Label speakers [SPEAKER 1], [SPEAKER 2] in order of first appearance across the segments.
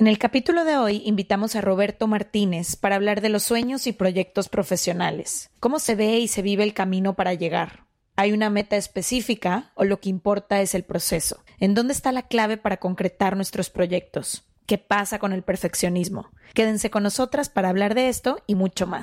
[SPEAKER 1] En el capítulo de hoy invitamos a Roberto Martínez para hablar de los sueños y proyectos profesionales, cómo se ve y se vive el camino para llegar. ¿Hay una meta específica o lo que importa es el proceso? ¿En dónde está la clave para concretar nuestros proyectos? ¿Qué pasa con el perfeccionismo? Quédense con nosotras para hablar de esto y mucho más.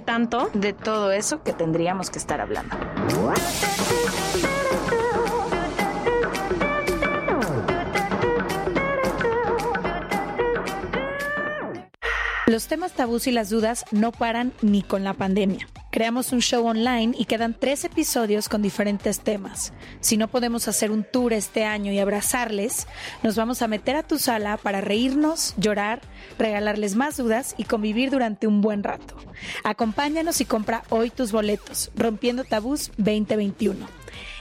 [SPEAKER 2] tanto
[SPEAKER 1] de todo eso que tendríamos que estar hablando. Los temas tabús y las dudas no paran ni con la pandemia. Creamos un show online y quedan tres episodios con diferentes temas. Si no podemos hacer un tour este año y abrazarles, nos vamos a meter a tu sala para reírnos, llorar, regalarles más dudas y convivir durante un buen rato. Acompáñanos y compra hoy tus boletos, Rompiendo Tabús 2021.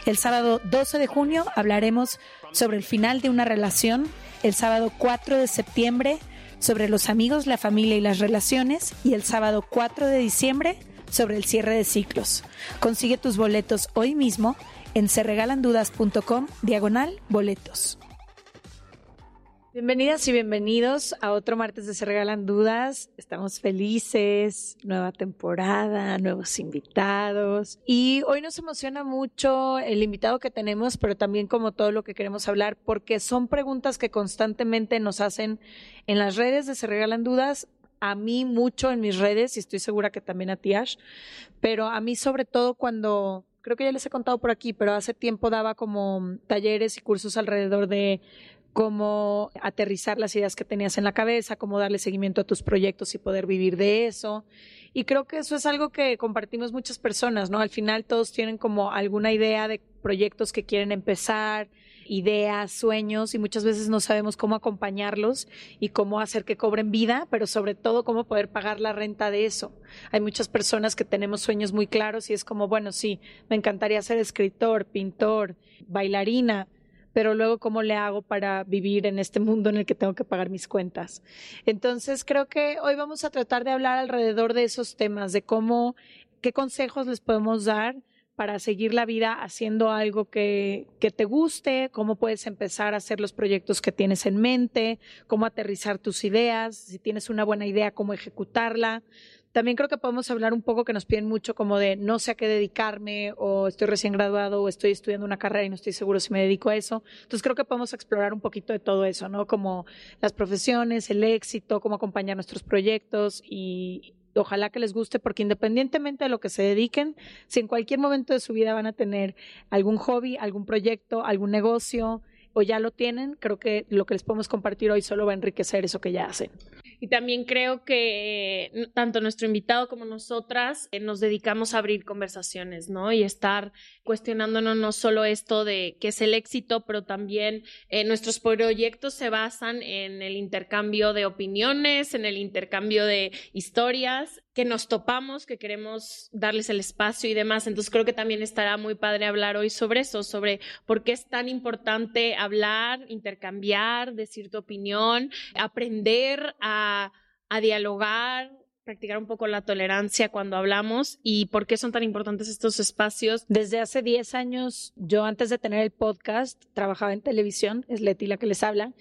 [SPEAKER 1] El sábado 12 de junio hablaremos sobre el final de una relación. El sábado 4 de septiembre sobre los amigos, la familia y las relaciones y el sábado 4 de diciembre sobre el cierre de ciclos. Consigue tus boletos hoy mismo en serregalandudas.com diagonal boletos. Bienvenidas y bienvenidos a otro martes de Se Regalan Dudas. Estamos felices, nueva temporada, nuevos invitados. Y hoy nos emociona mucho el invitado que tenemos, pero también como todo lo que queremos hablar, porque son preguntas que constantemente nos hacen en las redes de Se Regalan Dudas. A mí mucho en mis redes y estoy segura que también a Tiash, pero a mí sobre todo cuando creo que ya les he contado por aquí, pero hace tiempo daba como talleres y cursos alrededor de cómo aterrizar las ideas que tenías en la cabeza, cómo darle seguimiento a tus proyectos y poder vivir de eso. Y creo que eso es algo que compartimos muchas personas, ¿no? Al final todos tienen como alguna idea de proyectos que quieren empezar, ideas, sueños y muchas veces no sabemos cómo acompañarlos y cómo hacer que cobren vida, pero sobre todo cómo poder pagar la renta de eso. Hay muchas personas que tenemos sueños muy claros y es como, bueno, sí, me encantaría ser escritor, pintor, bailarina, pero luego cómo le hago para vivir en este mundo en el que tengo que pagar mis cuentas. Entonces creo que hoy vamos a tratar de hablar alrededor de esos temas, de cómo, qué consejos les podemos dar para seguir la vida haciendo algo que, que, te guste, cómo puedes empezar a hacer los proyectos que tienes en mente, cómo aterrizar tus ideas, si tienes una buena idea, cómo ejecutarla. También creo que podemos hablar un poco que nos piden mucho como de no sé a qué dedicarme o estoy recién graduado o estoy estudiando una carrera y no estoy seguro si me dedico a eso. Entonces creo que podemos explorar un poquito de todo eso, ¿no? Como las profesiones, el éxito, cómo acompañar nuestros proyectos y ojalá que les guste porque independientemente de lo que se dediquen, si en cualquier momento de su vida van a tener algún hobby, algún proyecto, algún negocio, o ya lo tienen, creo que lo que les podemos compartir hoy solo va a enriquecer eso que ya hacen.
[SPEAKER 2] Y también creo que eh, tanto nuestro invitado como nosotras eh, nos dedicamos a abrir conversaciones, ¿no? Y estar cuestionándonos no solo esto de qué es el éxito, pero también eh, nuestros proyectos se basan en el intercambio de opiniones, en el intercambio de historias que nos topamos, que queremos darles el espacio y demás. Entonces creo que también estará muy padre hablar hoy sobre eso, sobre por qué es tan importante hablar, intercambiar, decir tu opinión, aprender a, a dialogar, practicar un poco la tolerancia cuando hablamos y por qué son tan importantes estos espacios.
[SPEAKER 1] Desde hace 10 años, yo antes de tener el podcast, trabajaba en televisión, es Leti la que les habla,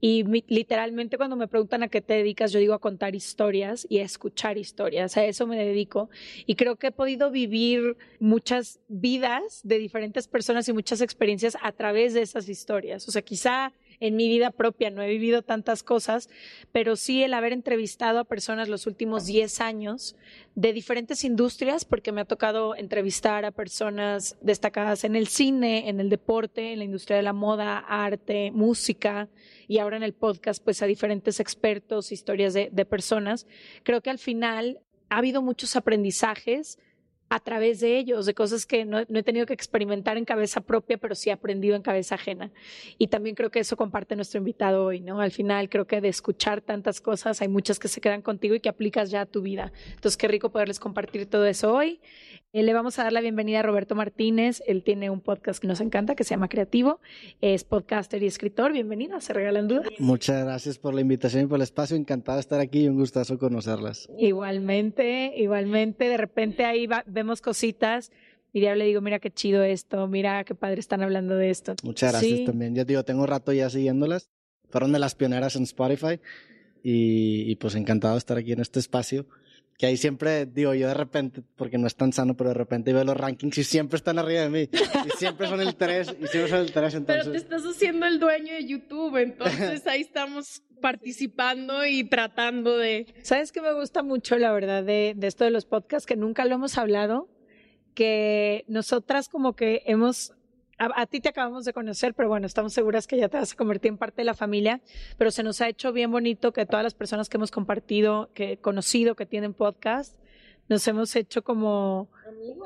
[SPEAKER 1] y literalmente cuando me preguntan a qué te dedicas, yo digo a contar historias y a escuchar historias, a eso me dedico. Y creo que he podido vivir muchas vidas de diferentes personas y muchas experiencias a través de esas historias. O sea, quizá en mi vida propia, no he vivido tantas cosas, pero sí el haber entrevistado a personas los últimos 10 años de diferentes industrias, porque me ha tocado entrevistar a personas destacadas en el cine, en el deporte, en la industria de la moda, arte, música, y ahora en el podcast, pues a diferentes expertos, historias de, de personas. Creo que al final ha habido muchos aprendizajes a través de ellos, de cosas que no, he tenido que experimentar en cabeza propia, pero sí he aprendido en cabeza ajena. Y también creo que eso comparte nuestro invitado hoy, ¿no? Al final creo que de escuchar tantas cosas hay muchas que se quedan contigo y que aplicas ya a tu vida. Entonces, qué rico poderles compartir todo eso hoy. Eh, le vamos a dar la bienvenida a Roberto Martínez. Él tiene un podcast que nos encanta, que se llama Creativo. Es podcaster y escritor. Bienvenido, se regalan dudas.
[SPEAKER 3] Muchas gracias por la invitación y por el espacio. Encantado de estar aquí y un gustazo conocerlas.
[SPEAKER 1] Igualmente, igualmente. De repente ahí vemos cositas y ya le digo, mira qué chido esto, mira qué padre están hablando de esto.
[SPEAKER 3] Muchas gracias también. Yo digo, tengo rato ya siguiéndolas. Fueron de las pioneras en Spotify y, y pues encantado de estar aquí en este espacio que ahí siempre digo yo de repente, porque no es tan sano, pero de repente veo los rankings y siempre están arriba de mí. Y siempre son el 3, y siempre son el 3. Entonces...
[SPEAKER 2] Pero te estás haciendo el dueño de YouTube, entonces ahí estamos participando y tratando de...
[SPEAKER 1] ¿Sabes qué me gusta mucho, la verdad, de, de esto de los podcasts? Que nunca lo hemos hablado, que nosotras como que hemos a, ti te acabamos de conocer, pero bueno, estamos seguras que ya te vas a convertir en parte de la familia, pero se nos ha hecho bien bonito que todas las personas que hemos compartido, que conocido, que tienen podcast, nos hemos hecho como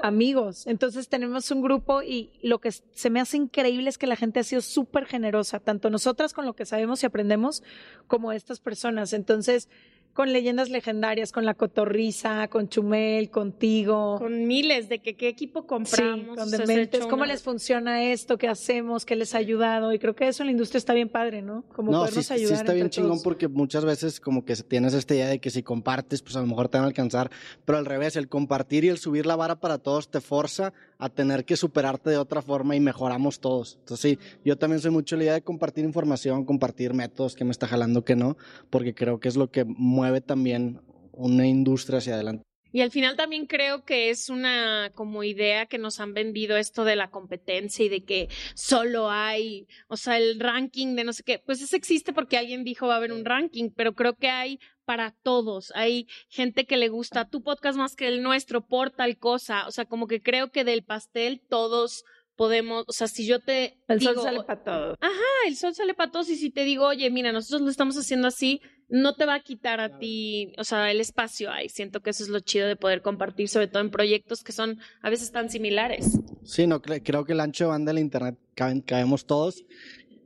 [SPEAKER 1] amigos. Entonces tenemos un grupo y lo que se me hace increíble es que la gente ha sido súper generosa, tanto nosotras con lo que sabemos y aprendemos, como estas personas. Entonces, con leyendas legendarias, con la cotorriza, con Chumel, contigo.
[SPEAKER 2] Con miles de que qué equipo compramos.
[SPEAKER 1] con dementes, cómo les funciona esto, qué hacemos, qué les ha ayudado. Y creo que eso en la industria está bien padre, ¿no?
[SPEAKER 3] Como no, sí, ayudar. Sí, está bien chingón porque muchas veces como que tienes esta idea de que si compartes, pues a lo mejor te van a alcanzar. Pero al revés, el compartir y el subir la vara para todos te forza a tener que superarte de otra forma y mejoramos todos. Entonces sí, yo también soy mucho la idea de compartir información, compartir métodos que me está jalando que no, porque creo que es lo que mueve también una industria hacia adelante.
[SPEAKER 2] Y al final también creo que es una como idea que nos han vendido esto de la competencia y de que solo hay, o sea, el ranking de no sé qué, pues eso existe porque alguien dijo va a haber un ranking, pero creo que hay para todos. Hay gente que le gusta tu podcast más que el nuestro por tal cosa. O sea, como que creo que del pastel todos podemos, o sea, si yo te
[SPEAKER 1] el sol sale para todos.
[SPEAKER 2] Ajá, el sol sale para todos y si te digo, oye, mira, nosotros lo estamos haciendo así, no te va a quitar a ti, o sea, el espacio ahí. Siento que eso es lo chido de poder compartir, sobre todo en proyectos que son a veces tan similares.
[SPEAKER 3] Sí, no, creo que el ancho de banda del internet caemos todos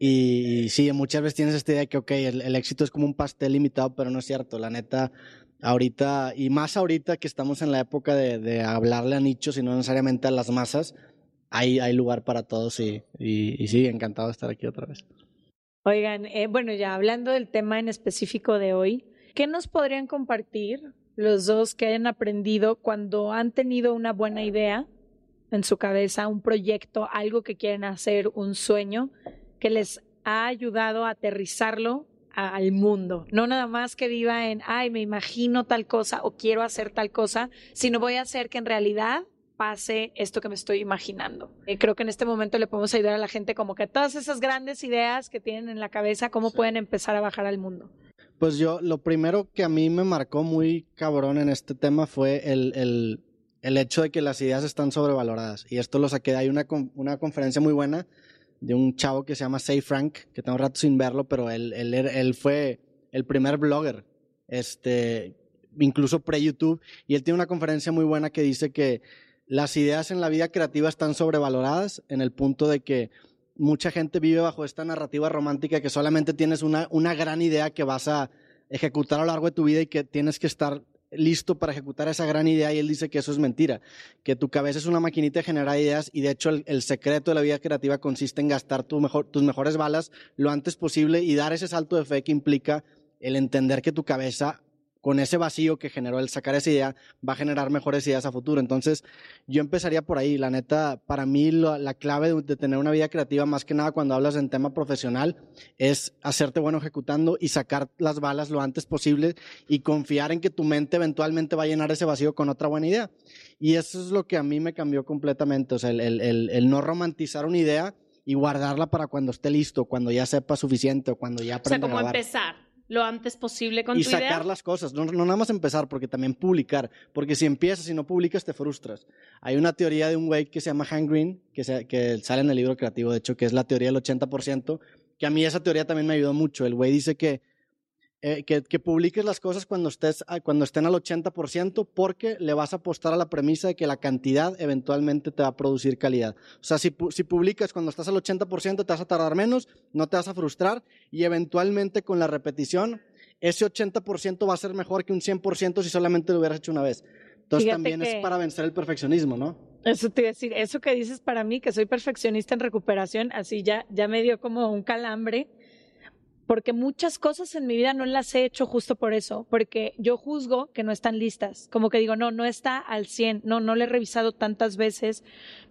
[SPEAKER 3] y sí, muchas veces tienes esta idea de que, ok, el, éxito es como un pastel limitado, pero no es cierto. La neta, ahorita, y más ahorita que estamos en la época de, hablarle a nichos y no necesariamente a las masas, hay, hay lugar para todos y, y, sí, encantado de estar aquí otra vez.
[SPEAKER 1] Oigan, eh, bueno, ya hablando del tema en específico de hoy, ¿qué nos podrían compartir los dos que hayan aprendido cuando han tenido una buena idea en su cabeza, un proyecto, algo que quieren hacer, un sueño? que les ha ayudado a aterrizarlo al mundo. No nada más que viva en, ay, me imagino tal cosa o quiero hacer tal cosa, sino voy a hacer que en realidad pase esto que me estoy imaginando. Eh, creo que en este momento le podemos ayudar a la gente como que todas esas grandes ideas que tienen en la cabeza, cómo pueden empezar a bajar al mundo.
[SPEAKER 3] Pues yo, lo primero que a mí me marcó muy cabrón en este tema fue el, el, el hecho de que las ideas están sobrevaloradas. Y esto lo saqué, hay una, una conferencia muy buena de un chavo que se llama Say Frank, que tengo rato sin verlo, pero él, él, él fue el primer blogger, este, incluso pre-YouTube, y él tiene una conferencia muy buena que dice que las ideas en la vida creativa están sobrevaloradas en el punto de que mucha gente vive bajo esta narrativa romántica que solamente tienes una, una gran idea que vas a ejecutar a lo largo de tu vida y que tienes que estar listo para ejecutar esa gran idea y él dice que eso es mentira, que tu cabeza es una maquinita de generar ideas y de hecho el, secreto de la vida creativa consiste en gastar tus mejores balas lo antes posible y dar ese salto de fe que implica el entender que tu cabeza con ese vacío que generó el sacar esa idea, va a generar mejores ideas a futuro. Entonces, yo empezaría por ahí. La neta, para mí, la, clave de, tener una vida creativa, más que nada cuando hablas en tema profesional, es hacerte bueno ejecutando y sacar las balas lo antes posible y confiar en que tu mente eventualmente va a llenar ese vacío con otra buena idea. Y eso es lo que a mí me cambió completamente. O sea, el, no romantizar una idea y guardarla para cuando esté listo, cuando ya sepa suficiente o cuando ya aprenda
[SPEAKER 2] O sea, como empezar lo antes posible con
[SPEAKER 3] y
[SPEAKER 2] tu
[SPEAKER 3] idea. Y sacar las cosas, no, no, nada más empezar, porque también publicar, porque si empiezas y no publicas te frustras. Hay una teoría de un güey que se llama Han Green, que, que sale en el libro creativo, de hecho, que es la teoría del 80%, que a mí esa teoría también me ayudó mucho. El güey dice que eh, que, publiques las cosas cuando, estés, cuando estén al 80% porque le vas a apostar a la premisa de que la cantidad eventualmente te va a producir calidad. O sea, si, si publicas cuando estás al 80% te vas a tardar menos, no te vas a frustrar y eventualmente con la repetición ese 80% va a ser mejor que un 100% si solamente lo hubieras hecho una vez. Entonces también es para vencer el perfeccionismo, ¿no?
[SPEAKER 1] Eso te iba a decir, eso que dices para mí, que soy perfeccionista en recuperación, así ya, ya me dio como un calambre porque muchas cosas en mi vida no las he hecho justo por eso, porque yo juzgo que no están listas, como que digo, no, no está al 100, no, no le he revisado tantas veces,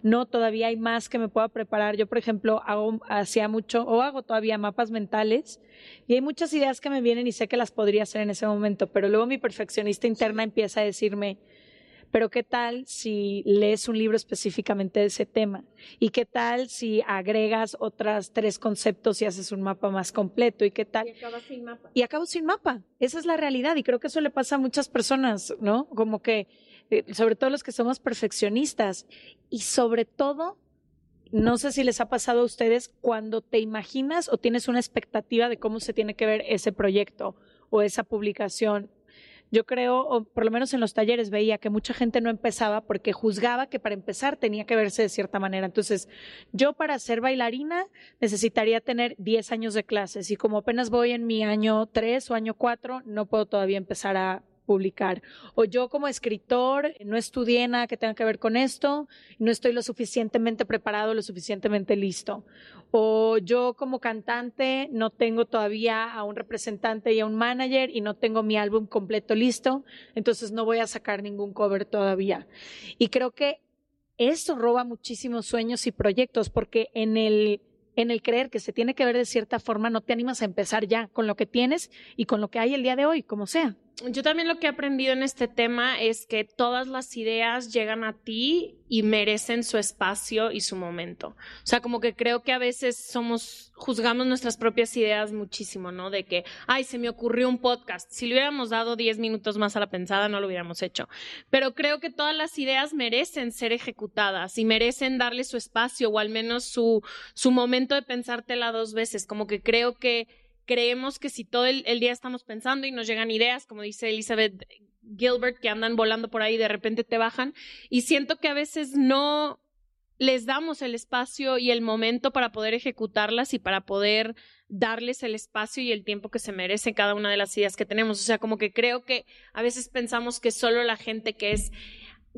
[SPEAKER 1] no, todavía hay más que me pueda preparar. Yo, por ejemplo, hago, hacía mucho o hago todavía mapas mentales y hay muchas ideas que me vienen y sé que las podría hacer en ese momento, pero luego mi perfeccionista interna empieza a decirme, pero ¿qué tal si lees un libro específicamente de ese tema? ¿Y qué tal si agregas otras tres conceptos y haces un mapa más completo? ¿Y qué tal?
[SPEAKER 2] Y acabas sin mapa.
[SPEAKER 1] Y acabo sin mapa. Esa es la realidad y creo que eso le pasa a muchas personas, ¿no? Como que, eh, sobre todo los que somos perfeccionistas y sobre todo no sé si les ha pasado a ustedes cuando te imaginas o tienes una expectativa de cómo se tiene que ver ese proyecto o esa publicación yo creo, o por lo menos en los talleres veía que mucha gente no empezaba porque juzgaba que para empezar tenía que verse de cierta manera. Entonces, yo para ser bailarina necesitaría tener 10 años de clases y como apenas voy en mi año 3 o año 4, no puedo todavía empezar a publicar. O yo como escritor no estudié nada que tenga que ver con esto, no estoy lo suficientemente preparado, lo suficientemente listo. O yo como cantante no tengo todavía a un representante y a un manager y no tengo mi álbum completo listo, entonces no voy a sacar ningún cover todavía. Y creo que eso roba muchísimos sueños y proyectos porque en el en el creer que se tiene que ver de cierta forma, no te animas a empezar ya con lo que tienes y con lo que hay el día de hoy, como sea
[SPEAKER 2] yo también lo que he aprendido en este tema es que todas las ideas llegan a ti y merecen su espacio y su momento. O sea, como que creo que a veces somos, juzgamos nuestras propias ideas muchísimo, ¿no? De que, ay, se me ocurrió un podcast. Si le hubiéramos dado 10 minutos más a la pensada, no lo hubiéramos hecho. Pero creo que todas las ideas merecen ser ejecutadas y merecen darle su espacio o al menos su, su momento de pensártela dos veces. Como que creo que creemos que si todo el, día estamos pensando y nos llegan ideas, como dice Elizabeth Gilbert, que andan volando por ahí de repente te bajan, y siento que a veces no les damos el espacio y el momento para poder ejecutarlas y para poder darles el espacio y el tiempo que se merece cada una de las ideas que tenemos. O sea, como que creo que a veces pensamos que solo la gente que es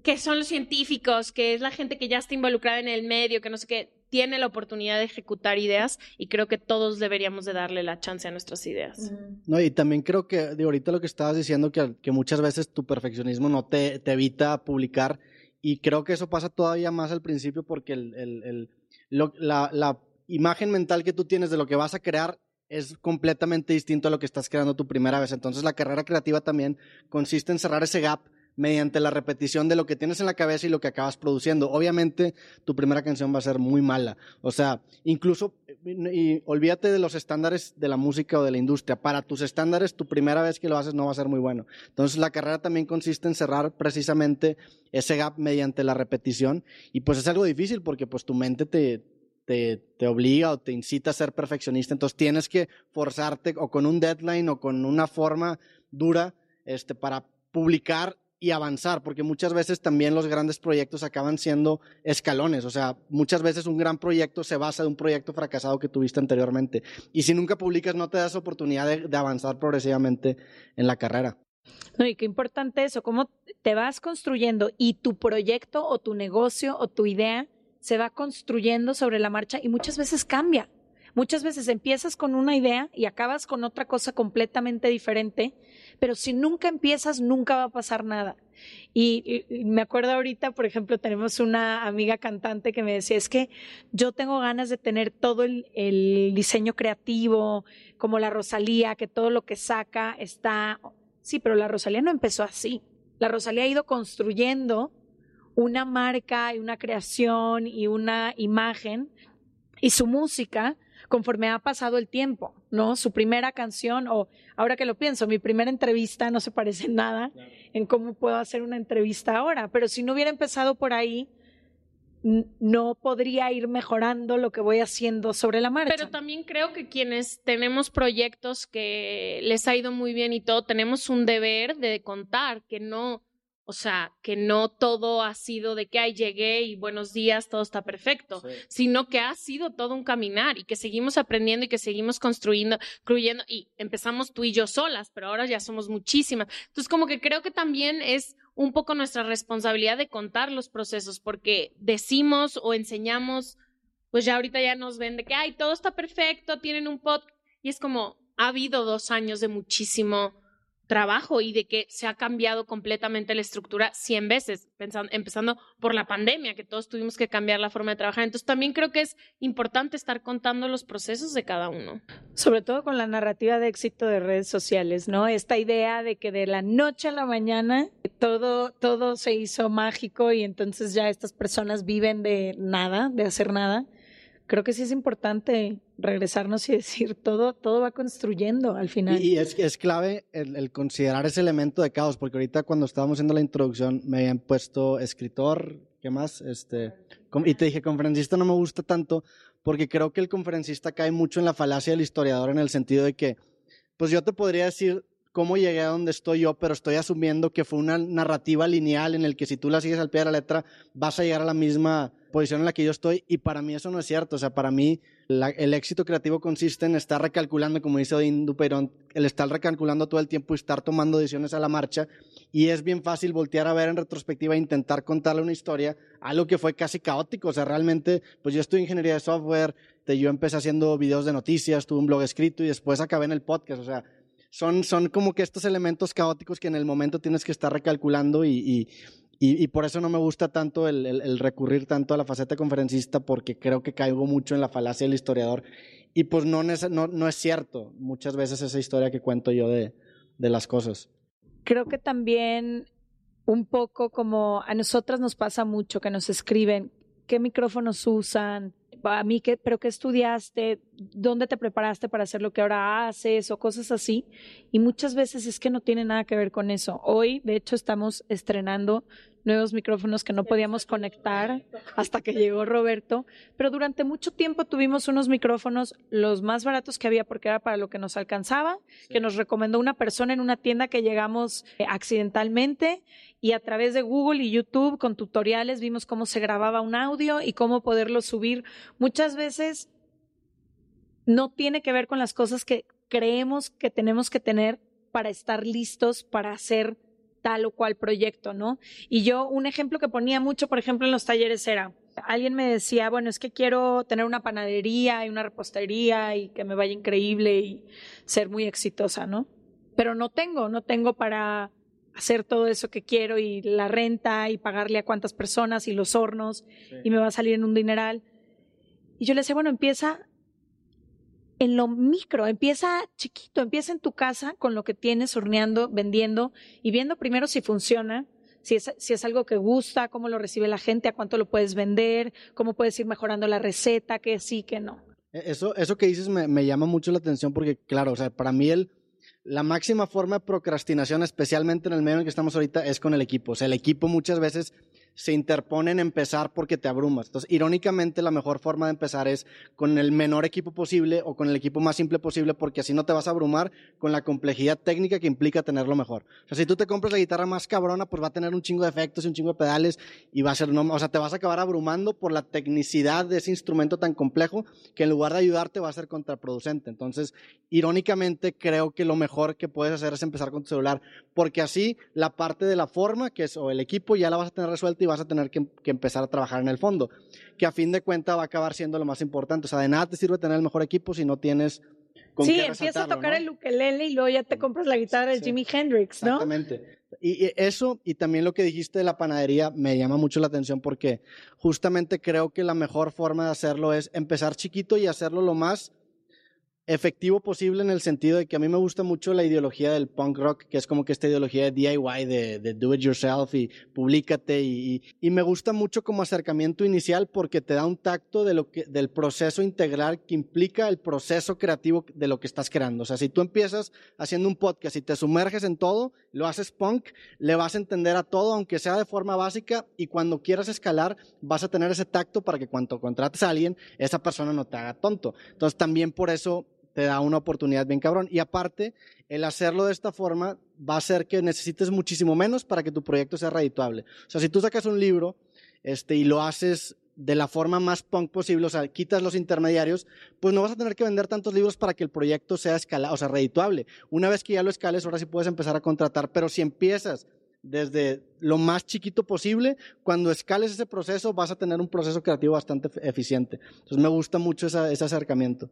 [SPEAKER 2] que son los científicos, que es la gente que ya está involucrada en el medio, que no sé qué, tiene la oportunidad de ejecutar ideas y creo que todos deberíamos de darle la chance a nuestras ideas.
[SPEAKER 3] No, y también creo que de ahorita lo que estabas diciendo, que, que muchas veces tu perfeccionismo no te, te, evita publicar y creo que eso pasa todavía más al principio porque el, el, el, la, la imagen mental que tú tienes de lo que vas a crear es completamente distinto a lo que estás creando tu primera vez. Entonces la carrera creativa también consiste en cerrar ese gap mediante la repetición de lo que tienes en la cabeza y lo que acabas produciendo. Obviamente, tu primera canción va a ser muy mala. O sea, incluso, y olvídate de los estándares de la música o de la industria. Para tus estándares, tu primera vez que lo haces no va a ser muy bueno. Entonces, la carrera también consiste en cerrar precisamente ese gap mediante la repetición. Y pues es algo difícil porque pues tu mente te, te, te, obliga o te incita a ser perfeccionista, entonces tienes que forzarte o con un deadline o con una forma dura este, para publicar y avanzar, porque muchas veces también los grandes proyectos acaban siendo escalones, o sea, muchas veces un gran proyecto se basa de un proyecto fracasado que tuviste anteriormente, y si nunca publicas no te das oportunidad de, avanzar progresivamente en la carrera.
[SPEAKER 1] No, y qué importante eso, cómo te vas construyendo y tu proyecto o tu negocio o tu idea se va construyendo sobre la marcha y muchas veces cambia Muchas veces empiezas con una idea y acabas con otra cosa completamente diferente, pero si nunca empiezas, nunca va a pasar nada. Y, me acuerdo ahorita, por ejemplo, tenemos una amiga cantante que me decía, es que yo tengo ganas de tener todo el, diseño creativo, como la Rosalía, que todo lo que saca está... Sí, pero la Rosalía no empezó así. La Rosalía ha ido construyendo una marca y una creación y una imagen y su música conforme ha pasado el tiempo, ¿no? Su primera canción, o ahora que lo pienso, mi primera entrevista no se parece en nada en cómo puedo hacer una entrevista ahora, pero si no hubiera empezado por ahí, no podría ir mejorando lo que voy haciendo sobre la marcha.
[SPEAKER 2] Pero también creo que quienes tenemos proyectos que les ha ido muy bien y todo, tenemos un deber de contar que no, o sea, que no todo ha sido de que ay, llegué y buenos días, todo está perfecto, sino que ha sido todo un caminar y que seguimos aprendiendo y que seguimos construyendo, creyendo y empezamos tú y yo solas, pero ahora ya somos muchísimas. Entonces, como que creo que también es un poco nuestra responsabilidad de contar los procesos, porque decimos o enseñamos, pues ya ahorita ya nos ven de que ay, todo está perfecto, tienen un pod y es como ha habido dos años de muchísimo trabajo y de que se ha cambiado completamente la estructura 100 veces, pensando, empezando por la pandemia, que todos tuvimos que cambiar la forma de trabajar. Entonces también creo que es importante estar contando los procesos de cada uno.
[SPEAKER 1] Sobre todo con la narrativa de éxito de redes sociales, ¿no? Esta idea de que de la noche a la mañana todo, todo se hizo mágico y entonces ya estas personas viven de nada, de hacer nada creo que sí es importante regresarnos y decir todo, todo va construyendo al final.
[SPEAKER 3] Y, es, es clave el, considerar ese elemento de caos, porque ahorita cuando estábamos haciendo la introducción me habían puesto escritor, ¿qué más? Este, y te dije, conferencista no me gusta tanto, porque creo que el conferencista cae mucho en la falacia del historiador en el sentido de que, pues yo te podría decir cómo llegué a donde estoy yo, pero estoy asumiendo que fue una narrativa lineal en el que si tú la sigues al pie de la letra vas a llegar a la misma posición en la que yo estoy y para mí eso no es cierto. O sea, para mí el éxito creativo consiste en estar recalculando, como dice Odín Duperón, el estar recalculando todo el tiempo y estar tomando decisiones a la marcha. Y es bien fácil voltear a ver en retrospectiva e intentar contarle una historia, algo que fue casi caótico. O sea, realmente, pues yo en ingeniería de software, yo empecé haciendo videos de noticias, tuve un blog escrito y después acabé en el podcast. O sea, son, son como que estos elementos caóticos que en el momento tienes que estar recalculando y, y, por eso no me gusta tanto el, recurrir tanto a la faceta conferencista porque creo que caigo mucho en la falacia del historiador y pues no, no, no es cierto muchas veces esa historia que cuento yo de, de las cosas.
[SPEAKER 1] Creo que también un poco como a nosotras nos pasa mucho que nos escriben qué micrófonos usan, a mí, ¿qué, pero qué estudiaste? ¿Dónde te preparaste para hacer lo que ahora haces? O cosas así. Y muchas veces es que no tiene nada que ver con eso. Hoy, de hecho, estamos estrenando nuevos micrófonos que no podíamos conectar hasta que llegó Roberto, pero durante mucho tiempo tuvimos unos micrófonos los más baratos que había porque era para lo que nos alcanzaba, que nos recomendó una persona en una tienda que llegamos eh, accidentalmente y a través de Google y YouTube con tutoriales vimos cómo se grababa un audio y cómo poderlo subir. Muchas veces no tiene que ver con las cosas que creemos que tenemos que tener para estar listos para hacer tal o cual proyecto, ¿no? Y yo un ejemplo que ponía mucho, por ejemplo, en los talleres era, alguien me decía, bueno, es que quiero tener una panadería y una repostería y que me vaya increíble y ser muy exitosa, ¿no? Pero no tengo, no tengo para hacer todo eso que quiero y la renta y pagarle a cuántas personas y los hornos y me va a salir en un dineral. Y yo le decía, bueno, empieza en lo micro, empieza chiquito, empieza en tu casa con lo que tienes horneando, vendiendo y viendo primero si funciona, si es, algo que gusta, cómo lo recibe la gente, a cuánto lo puedes vender, cómo puedes ir mejorando la receta, que sí, que no.
[SPEAKER 3] E, eso, eso que dices me, me llama mucho la atención porque, claro, o sea, para mí el, la máxima forma de procrastinación, especialmente en el medio en el que estamos ahorita, es con el equipo. O sea, el equipo muchas veces se interponen en empezar porque te abrumas. Entonces, irónicamente, la mejor forma de empezar es con el menor equipo posible o con el equipo más simple posible porque así no te vas a abrumar con la complejidad técnica que implica tenerlo mejor. O sea, si tú te compras la guitarra más cabrona, pues va a tener un chingo de efectos y un chingo de pedales y va a ser, o sea, te vas a acabar abrumando por la tecnicidad de ese instrumento tan complejo que en lugar de ayudarte va a ser contraproducente. Entonces, irónicamente, creo que lo mejor que puedes hacer es empezar con tu celular porque así la parte de la forma, que es o el equipo, ya la vas a tener resuelta y vas a tener que, empezar a trabajar en el fondo, que a fin de cuentas va a acabar siendo lo más importante. O sea, de nada te sirve tener el mejor equipo si no tienes con
[SPEAKER 1] Sí, empiezas a tocar el ukelele y luego ya te compras la guitarra de Jimi Hendrix, ¿no?
[SPEAKER 3] Exactamente. Y, y eso, y también lo que dijiste de la panadería, me llama mucho la atención porque justamente creo que la mejor forma de hacerlo es empezar chiquito y hacerlo lo más efectivo posible en el sentido de que a mí me gusta mucho la ideología del punk rock, que es como que esta ideología de DIY, de, do it yourself y publícate y, y, me gusta mucho como acercamiento inicial porque te da un tacto de lo que, del proceso integral que implica el proceso creativo de lo que estás creando. O sea, si tú empiezas haciendo un podcast y te sumerges en todo, lo haces punk, le vas a entender a todo, aunque sea de forma básica, y cuando quieras escalar, vas a tener ese tacto para que cuando contrates a alguien, esa persona no te haga tonto. Entonces, también por eso te da una oportunidad bien cabrón. Y aparte, el hacerlo de esta forma va a hacer que necesites muchísimo menos para que tu proyecto sea redituable. O sea, si tú sacas un libro este, y lo haces de la forma más punk posible, o sea, quitas los intermediarios, pues no vas a tener que vender tantos libros para que el proyecto sea escalado, o sea, redituable. Una vez que ya lo escales, ahora sí puedes empezar a contratar, pero si empiezas desde lo más chiquito posible, cuando escales ese proceso vas a tener un proceso creativo bastante eficiente. Entonces me gusta mucho ese acercamiento.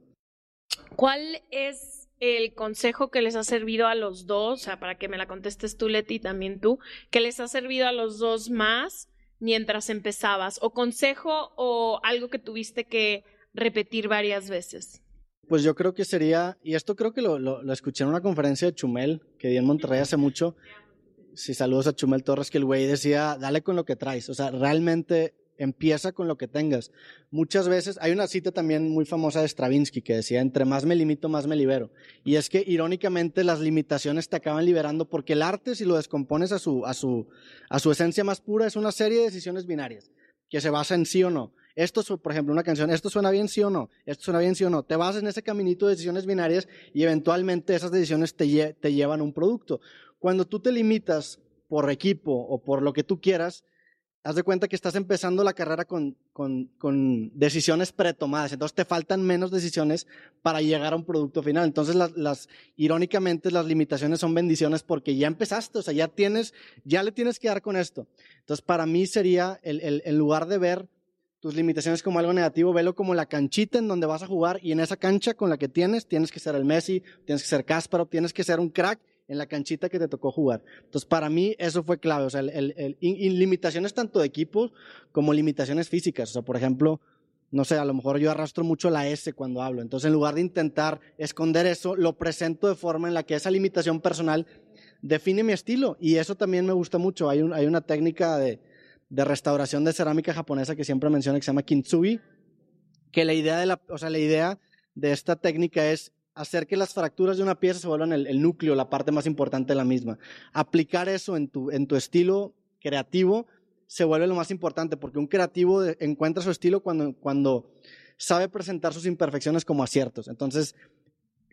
[SPEAKER 2] ¿Cuál es el consejo que les ha servido a los dos? O sea, para que me la contestes tú, Leti, y también tú, que les ha servido a los dos más mientras empezabas? ¿O consejo o algo que tuviste que repetir varias veces?
[SPEAKER 3] Pues yo creo que sería, y esto creo que lo, lo, escuché en una conferencia de Chumel, que di en Monterrey hace mucho. Si saludos a Chumel Torres, que el güey decía, dale con lo que traes. O sea, realmente empieza con lo que tengas. Muchas veces, hay una cita también muy famosa de Stravinsky que decía, entre más me limito, más me libero. Y es que irónicamente las limitaciones te acaban liberando porque el arte, si lo descompones a su, a su, a su esencia más pura, es una serie de decisiones binarias que se basa en sí o no. Esto, por ejemplo, una canción, esto suena bien sí o no, esto suena bien sí o no. Te vas en ese caminito de decisiones binarias y eventualmente esas decisiones te, te llevan a un producto. Cuando tú te limitas por equipo o por lo que tú quieras, haz de cuenta que estás empezando la carrera con, con, con, decisiones pretomadas, entonces te faltan menos decisiones para llegar a un producto final. Entonces, las, irónicamente, las limitaciones son bendiciones porque ya empezaste, o sea, ya tienes, ya le tienes que dar con esto. Entonces, para mí sería, el, el, en lugar de ver tus limitaciones como algo negativo, velo como la canchita en donde vas a jugar y en esa cancha con la que tienes, tienes que ser el Messi, tienes que ser Kasparov, tienes que ser un crack en la canchita que te tocó jugar. Entonces, para mí eso fue clave, o sea, el, limitaciones tanto de equipos como limitaciones físicas. O sea, por ejemplo, no sé, a lo mejor yo arrastro mucho la S cuando hablo. Entonces, en lugar de intentar esconder eso, lo presento de forma en la que esa limitación personal define mi estilo. Y eso también me gusta mucho. Hay, hay una técnica de, de, restauración de cerámica japonesa que siempre menciono que se llama kintsugi, que la idea de, la, o sea, la idea de esta técnica es hacer que las fracturas de una pieza se vuelvan el, núcleo, la parte más importante de la misma. Aplicar eso en tu, en tu estilo creativo se vuelve lo más importante, porque un creativo encuentra su estilo cuando, cuando sabe presentar sus imperfecciones como aciertos. Entonces,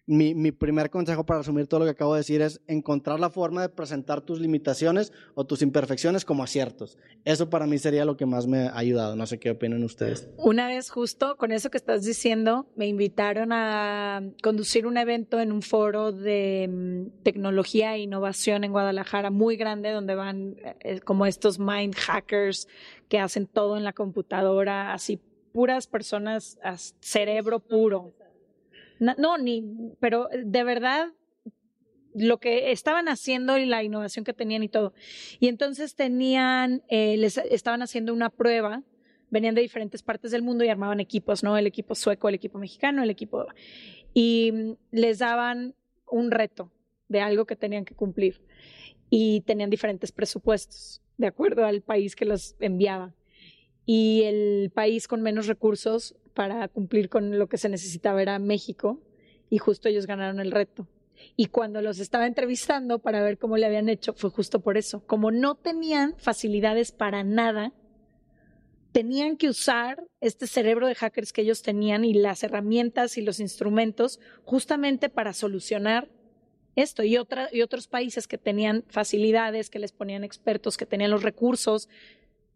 [SPEAKER 3] mi, primer consejo para resumir todo lo que acabo de decir es encontrar la forma de presentar tus limitaciones o tus imperfecciones como aciertos. Eso para mí sería lo que más me ha ayudado. No sé qué opinan ustedes.
[SPEAKER 1] Una vez justo con eso que estás diciendo, me invitaron a conducir un evento en un foro de mm, tecnología e innovación en Guadalajara muy grande donde van eh, como estos mind hackers que hacen todo en la computadora, así puras personas, cerebro puro no, ni, pero de verdad lo que estaban haciendo y la innovación que tenían y todo. Y entonces tenían, eh, les estaban haciendo una prueba, venían de diferentes partes del mundo y armaban equipos, ¿no? El equipo sueco, el equipo mexicano, el equipo... Y les daban un reto de algo que tenían que cumplir. Y tenían diferentes presupuestos, de acuerdo al país que los enviaba. Y el país con menos recursos para cumplir con lo que se necesitaba era México y justo ellos ganaron el reto. Y cuando los estaba entrevistando para ver cómo le habían hecho, fue justo por eso. Como no tenían facilidades para nada, tenían que usar este cerebro de hackers que ellos tenían y las herramientas y los instrumentos justamente para solucionar esto. Y, otra, y otros países que tenían facilidades, que les ponían expertos, que tenían los recursos,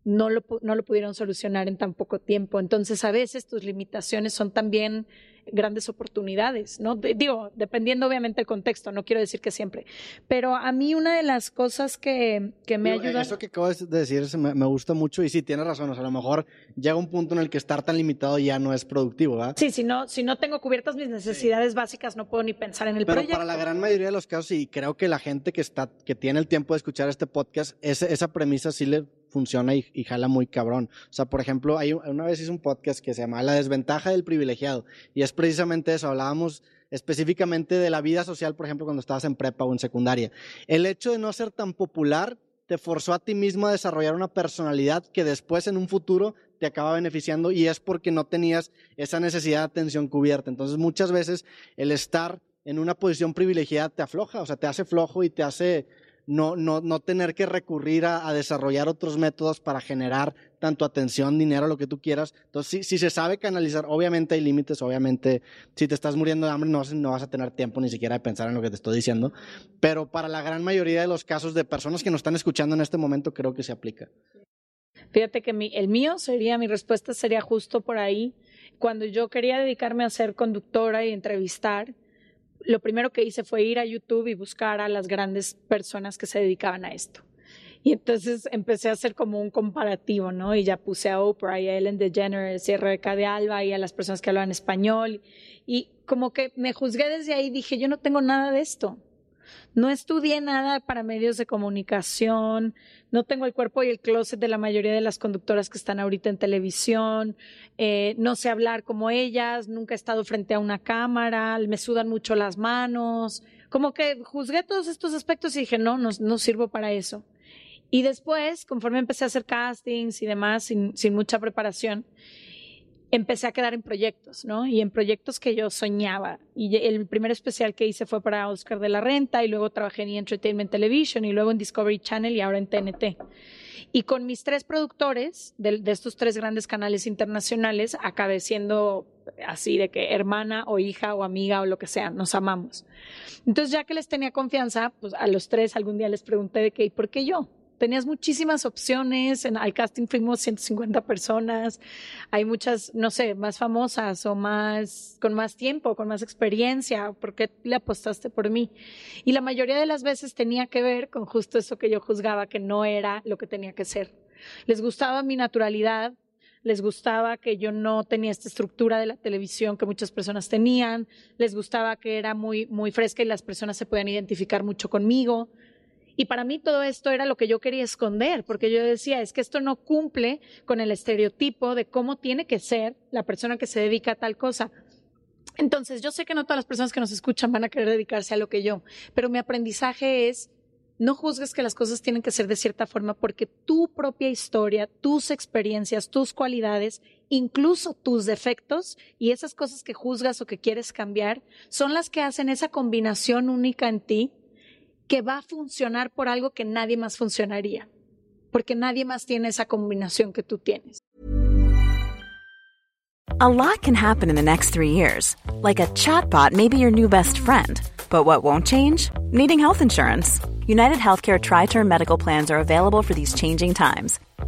[SPEAKER 1] no lo, no lo pudieron solucionar en tan poco tiempo. Entonces, a veces tus limitaciones son también grandes oportunidades, ¿no? digo, dependiendo obviamente del contexto, no quiero decir que siempre, pero a mí una de las cosas que, que me ayuda...
[SPEAKER 3] Eso que acabas de decir me, me, gusta mucho y sí, tienes razón, o sea, a lo mejor llega un punto en el que estar tan limitado ya no es productivo, ¿verdad?
[SPEAKER 1] Sí, si no, si no tengo cubiertas mis necesidades básicas, no puedo ni pensar en el
[SPEAKER 3] pero
[SPEAKER 1] proyecto.
[SPEAKER 3] Pero para la gran mayoría de los casos, y creo que la gente que, está, que tiene el tiempo de escuchar este podcast, ese, esa premisa sí le funciona y, jala muy cabrón. O sea, por ejemplo, hay, una vez hice un podcast que se llama La desventaja del privilegiado y es precisamente eso, hablábamos específicamente de la vida social, por ejemplo, cuando estabas en prepa o en secundaria. El hecho de no ser tan popular te forzó a ti mismo a desarrollar una personalidad que después en un futuro te acaba beneficiando y es porque no tenías esa necesidad de atención cubierta. Entonces muchas veces el estar en una posición privilegiada te afloja, o sea, te hace flojo y te hace no, no, no tener que recurrir a, desarrollar otros métodos para generar tanto atención, dinero, lo que tú quieras. Entonces, si, se sabe canalizar, obviamente hay límites, obviamente si te estás muriendo de hambre no, no vas a tener tiempo ni siquiera de pensar en lo que te estoy diciendo, pero para la gran mayoría de los casos de personas que nos están escuchando en este momento creo que se aplica.
[SPEAKER 1] Fíjate que el mío sería, mi respuesta sería justo por ahí. Cuando yo quería dedicarme a ser conductora y entrevistar, lo primero que hice fue ir a YouTube y buscar a las grandes personas que se dedicaban a esto. Y entonces empecé a hacer como un comparativo, ¿no? Y ya puse a Oprah y a Ellen DeGeneres y a Rebeca de Alba y a las personas que hablaban español. Y como que me juzgué desde ahí, dije, yo no tengo nada de esto. No estudié nada para medios de comunicación, no tengo el cuerpo y el closet de la mayoría de las conductoras que están ahorita en televisión, eh, no sé hablar como ellas, nunca he estado frente a una cámara, me sudan mucho las manos, como que juzgué todos estos aspectos y dije, no, no, no sirvo para eso. Y después, conforme empecé a hacer castings y demás, sin, sin mucha preparación, empecé a quedar en proyectos, ¿no? Y en proyectos que yo soñaba. Y el primer especial que hice fue para Oscar de la Renta y luego trabajé en Entertainment Television y luego en Discovery Channel y ahora en TNT. Y con mis tres productores de, estos tres grandes canales internacionales acabé siendo así de que hermana o hija o amiga o lo que sea, nos amamos. Entonces ya que les tenía confianza, pues a los tres algún día les pregunté de qué, ¿y por qué yo? Tenías muchísimas opciones, en, al casting fuimos 150 personas, hay muchas, no sé, más famosas o más, con más tiempo, con más experiencia, ¿por qué le apostaste por mí? Y la mayoría de las veces tenía que ver con justo eso que yo juzgaba que no era lo que tenía que ser. Les gustaba mi naturalidad, les gustaba que yo no tenía esta estructura de la televisión que muchas personas tenían, les gustaba que era muy, muy fresca y las personas se podían identificar mucho conmigo, y para mí todo esto era lo que yo quería esconder, porque yo decía, es que esto no cumple con el estereotipo de cómo tiene que ser la persona que se dedica a tal cosa. Entonces, yo sé que no todas las personas que nos escuchan van a querer dedicarse a lo que yo, pero mi aprendizaje es, no juzgues que las cosas tienen que ser de cierta forma porque tu propia historia, tus experiencias, tus cualidades, incluso tus defectos y esas cosas que juzgas o que quieres cambiar, son las que hacen esa combinación única en ti que va a funcionar por algo que nadie más funcionaría, porque nadie más tiene esa combinación que tú tienes.
[SPEAKER 4] A lot can happen in the next three years, like a chatbot may be your new best friend. But what won't change? Needing health insurance. United Healthcare Tri Term Medical Plans are available for these changing times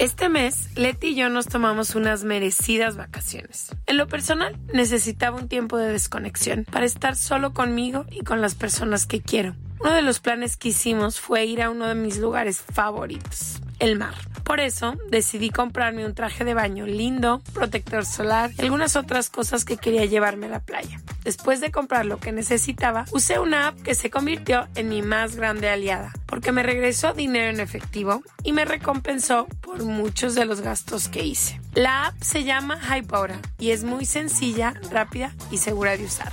[SPEAKER 5] Este mes, Leti y yo nos tomamos unas merecidas vacaciones. En lo personal, necesitaba un tiempo de desconexión para estar solo conmigo y con las personas que quiero. Uno de los planes que hicimos fue ir a uno de mis lugares favoritos, el mar. Por eso decidí comprarme un traje de baño lindo, protector solar y algunas otras cosas que quería llevarme a la playa. Después de comprar lo que necesitaba, usé una app que se convirtió en mi más grande aliada, porque me regresó dinero en efectivo y me recompensó por muchos de los gastos que hice. La app se llama Hybora y es muy sencilla, rápida y segura de usar.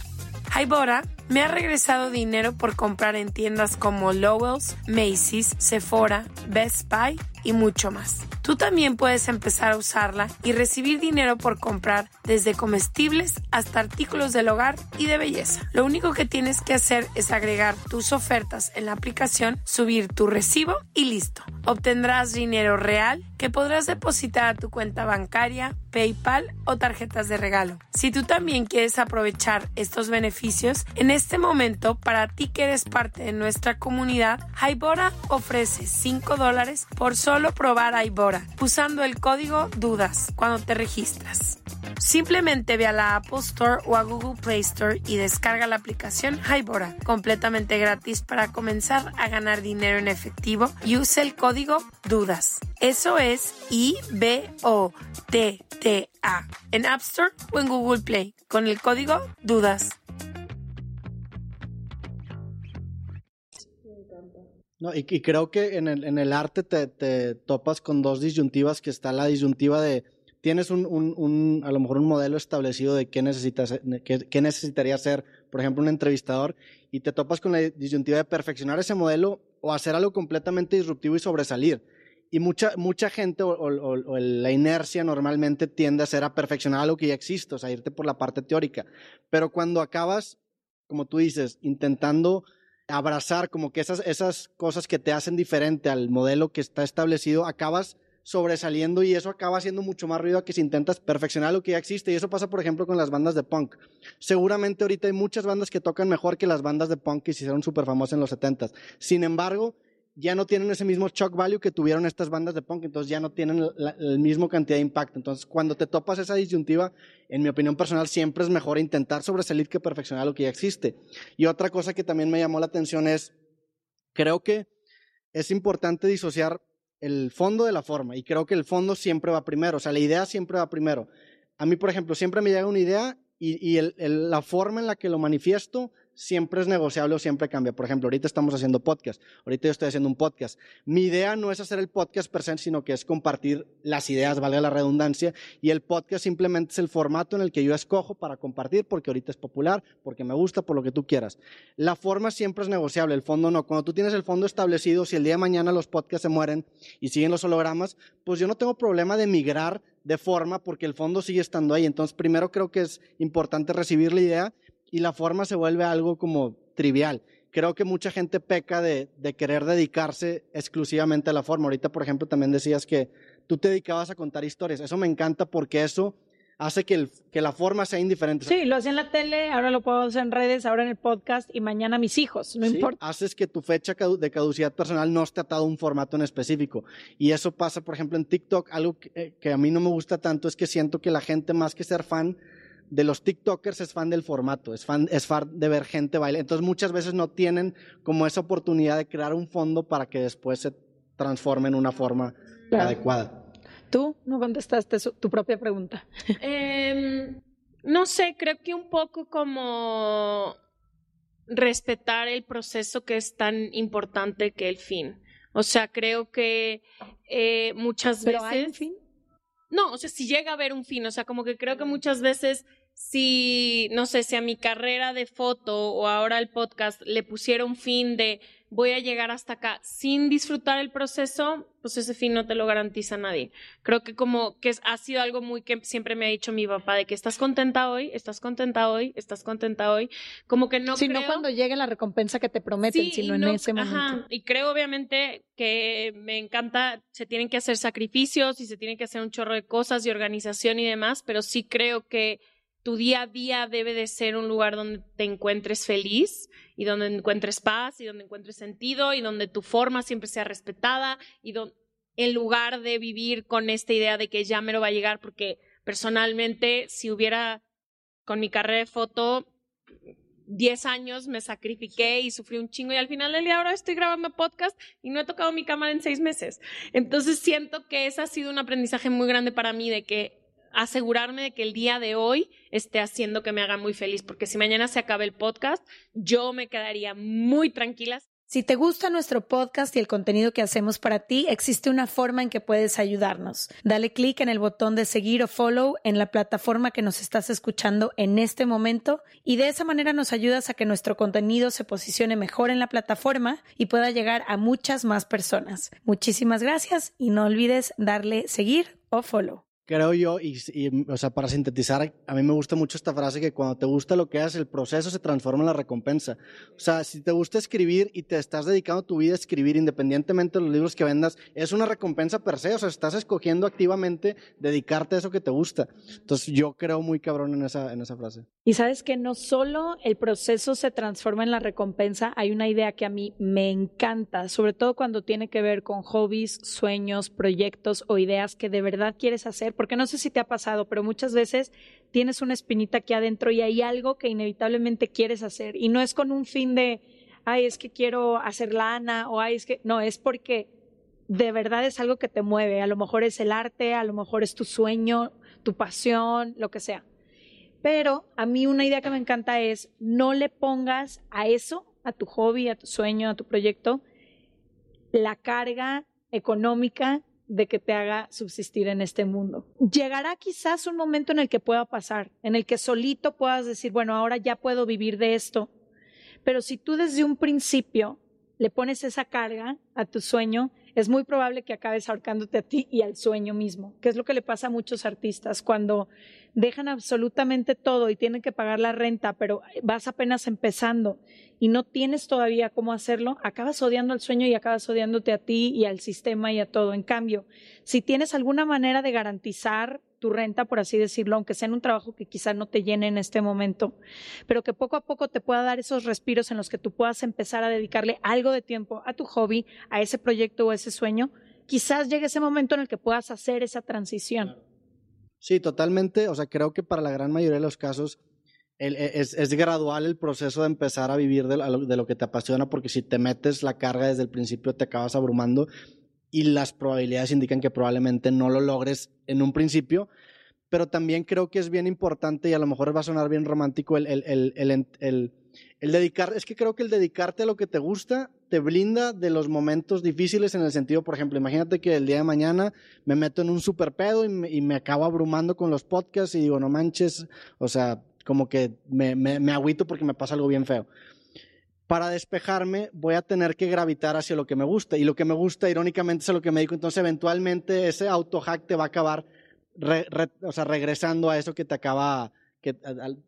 [SPEAKER 5] Hybora me ha regresado dinero por comprar en tiendas como Lowell's, Macy's, Sephora, Best Buy y mucho más. Tú también puedes empezar a usarla y recibir dinero por comprar desde comestibles hasta artículos del hogar y de belleza. Lo único que tienes que hacer es agregar tus ofertas en la aplicación, subir tu recibo y listo. Obtendrás dinero real que podrás depositar a tu cuenta bancaria, PayPal o tarjetas de regalo. Si tú también quieres aprovechar estos beneficios, en este momento, para ti que eres parte de nuestra comunidad, Hybora ofrece 5 dólares por solo probar Hybora usando el código DUDAS cuando te registras. Simplemente ve a la Apple Store o a Google Play Store y descarga la aplicación Hybora, completamente gratis para comenzar a ganar dinero en efectivo y use el código DUDAS. Eso es I-B-O-T-T-A en App Store o en Google Play con el código DUDAS.
[SPEAKER 3] No, y, creo que en el, arte te, topas con dos disyuntivas, que está la disyuntiva de tienes un, a lo mejor un modelo establecido de qué, necesitas, qué, necesitaría ser, por ejemplo, un entrevistador, y te topas con la disyuntiva de perfeccionar ese modelo o hacer algo completamente disruptivo y sobresalir. Y mucha, mucha gente o, la inercia normalmente tiende a ser a perfeccionar algo que ya existe, o sea, irte por la parte teórica. Pero cuando acabas, como tú dices, intentando abrazar como que esas, esas cosas que te hacen diferente al modelo que está establecido, acabas sobresaliendo y eso acaba haciendo mucho más ruido que si intentas perfeccionar lo que ya existe. Y eso pasa, por ejemplo, con las bandas de punk. Seguramente ahorita hay muchas bandas que tocan mejor que las bandas de punk que se hicieron súper famosas en los 70s. Sin embargo, ya no tienen ese mismo shock value que tuvieron estas bandas de punk, entonces ya no tienen la, la misma cantidad de impacto. Entonces, cuando te topas esa disyuntiva, en mi opinión personal, siempre es mejor intentar sobresalir que perfeccionar lo que ya existe. Y otra cosa que también me llamó la atención es, creo que es importante disociar el fondo de la forma, y creo que el fondo siempre va primero, o sea, la idea siempre va primero. A mí, por ejemplo, siempre me llega una idea y, y la forma en la que lo manifiesto siempre es negociable o siempre cambia. Por ejemplo, ahorita estamos haciendo podcast, ahorita yo estoy haciendo un podcast. Mi idea no es hacer el podcast per se, sino que es compartir las ideas, valga la redundancia, y el podcast simplemente es el formato en el que yo escojo para compartir, porque ahorita es popular, porque me gusta, por lo que tú quieras. La forma siempre es negociable, el fondo no. Cuando tú tienes el fondo establecido, si el día de mañana los podcasts se mueren y siguen los hologramas, pues yo no tengo problema de migrar de forma porque el fondo sigue estando ahí. Entonces, primero creo que es importante recibir la idea y la forma se vuelve algo como trivial. Creo que mucha gente peca de, de, querer dedicarse exclusivamente a la forma. Ahorita, por ejemplo, también decías que tú te dedicabas a contar historias. Eso me encanta porque eso hace que, el, que la forma sea indiferente.
[SPEAKER 1] Sí, lo hacía en la tele, ahora lo puedo hacer en redes, ahora en el podcast y mañana mis hijos, no
[SPEAKER 3] sí,
[SPEAKER 1] importa.
[SPEAKER 3] Haces que tu fecha de caducidad personal no esté atado a un formato en específico. Y eso pasa, por ejemplo, en TikTok. Algo que, eh, que a mí no me gusta tanto es que siento que la gente, más que ser fan, de los TikTokers es fan del formato, es fan, es fan de ver gente bailar. Entonces muchas veces no tienen como esa oportunidad de crear un fondo para que después se transforme en una forma claro. adecuada.
[SPEAKER 1] Tú no contestaste su, tu propia pregunta.
[SPEAKER 2] Eh, no sé, creo que un poco como respetar el proceso que es tan importante que el fin. O sea, creo que eh, muchas
[SPEAKER 1] ¿Pero
[SPEAKER 2] veces.
[SPEAKER 1] Hay un fin?
[SPEAKER 2] No, o sea, si llega a haber un fin, o sea, como que creo que muchas veces si, no sé, si a mi carrera de foto o ahora el podcast le pusiera un fin de voy a llegar hasta acá sin disfrutar el proceso, pues ese fin no te lo garantiza nadie. Creo que como que ha sido algo muy que siempre me ha dicho mi papá de que estás contenta hoy, estás contenta hoy, estás contenta hoy, como que no
[SPEAKER 1] sí,
[SPEAKER 2] creo...
[SPEAKER 1] no cuando llegue la recompensa que te prometen,
[SPEAKER 2] sí,
[SPEAKER 1] sino
[SPEAKER 2] no,
[SPEAKER 1] en ese momento.
[SPEAKER 2] Ajá, y creo obviamente que me encanta, se tienen que hacer sacrificios y se tienen que hacer un chorro de cosas y organización y demás, pero sí creo que tu día a día debe de ser un lugar donde te encuentres feliz y donde encuentres paz y donde encuentres sentido y donde tu forma siempre sea respetada y donde, en lugar de vivir con esta idea de que ya me lo va a llegar, porque personalmente si hubiera con mi carrera de foto 10 años me sacrifiqué y sufrí un chingo y al final del día ahora estoy grabando podcast y no he tocado mi cámara en seis meses. Entonces siento que ese ha sido un aprendizaje muy grande para mí de que asegurarme de que el día de hoy esté haciendo que me haga muy feliz, porque si mañana se acaba el podcast, yo me quedaría muy tranquila
[SPEAKER 1] si te gusta nuestro podcast y el contenido que hacemos para ti, existe una forma en que puedes ayudarnos. Dale clic en el botón de seguir o follow en la plataforma que nos estás escuchando en este momento y de esa manera nos ayudas a que nuestro contenido se posicione mejor en la plataforma y pueda llegar a muchas más personas. Muchísimas gracias y no olvides darle seguir o follow
[SPEAKER 3] creo yo, y, o sea, para sintetizar, a mí me gusta mucho esta frase que cuando te gusta lo que haces, el proceso se transforma en la recompensa. O sea, si te gusta escribir y te estás dedicando tu vida a escribir, independientemente de los libros que vendas, es una recompensa per se. O sea, estás escogiendo activamente dedicarte a eso que te gusta. Entonces, yo creo muy cabrón en esa, en esa frase.
[SPEAKER 1] Y sabes que no solo el proceso se transforma en la recompensa, hay una idea que a mí me encanta, sobre todo cuando tiene que ver con hobbies, sueños, proyectos o ideas que de verdad quieres hacer porque no sé si te ha pasado, pero muchas veces tienes una espinita aquí adentro y hay algo que inevitablemente quieres hacer y no es con un fin de, ay, es que quiero hacer lana o ay, es que, no, es porque de verdad es algo que te mueve, a lo mejor es el arte, a lo mejor es tu sueño, tu pasión, lo que sea. Pero a mí una idea que me encanta es no le pongas a eso, a tu hobby, a tu sueño, a tu proyecto, la carga económica de que te haga subsistir en este mundo. Llegará quizás un momento en el que pueda pasar, en el que solito puedas decir, bueno, ahora ya puedo vivir de esto. Pero si tú desde un principio le pones esa carga a tu sueño, es muy probable que acabes ahorcándote a ti y al sueño mismo, que es lo que le pasa a muchos artistas cuando dejan absolutamente todo y tienen que pagar la renta, pero vas apenas empezando y no tienes todavía cómo hacerlo, acabas odiando al sueño y acabas odiándote a ti y al sistema y a todo. En cambio, si tienes alguna manera de garantizar tu renta, por así decirlo, aunque sea en un trabajo que quizá no te llene en este momento, pero que poco a poco te pueda dar esos respiros en los que tú puedas empezar a dedicarle algo de tiempo a tu hobby, a ese proyecto o ese sueño, quizás llegue ese momento en el que puedas hacer esa transición.
[SPEAKER 3] Sí, totalmente. O sea, creo que para la gran mayoría de los casos e, es, gradual el proceso de empezar a vivir de lo, que te apasiona, porque si te metes la carga desde el principio te acabas abrumando y las probabilidades indican que probablemente no lo logres en un principio, pero también creo que es bien importante y a lo mejor va a sonar bien romántico el, el, el, el, dedicar, es que creo que el dedicarte a lo que te gusta te blinda de los momentos difíciles en el sentido, por ejemplo, imagínate que el día de mañana me meto en un super pedo y me, y me acabo abrumando con los podcasts y digo, no manches, o sea, como que me, me, me agüito porque me pasa algo bien feo para despejarme voy a tener que gravitar hacia lo que me gusta. Y lo que me gusta, irónicamente, es lo que me dedico. Entonces, eventualmente, ese auto-hack te va a acabar o sea, regresando a eso que te acaba,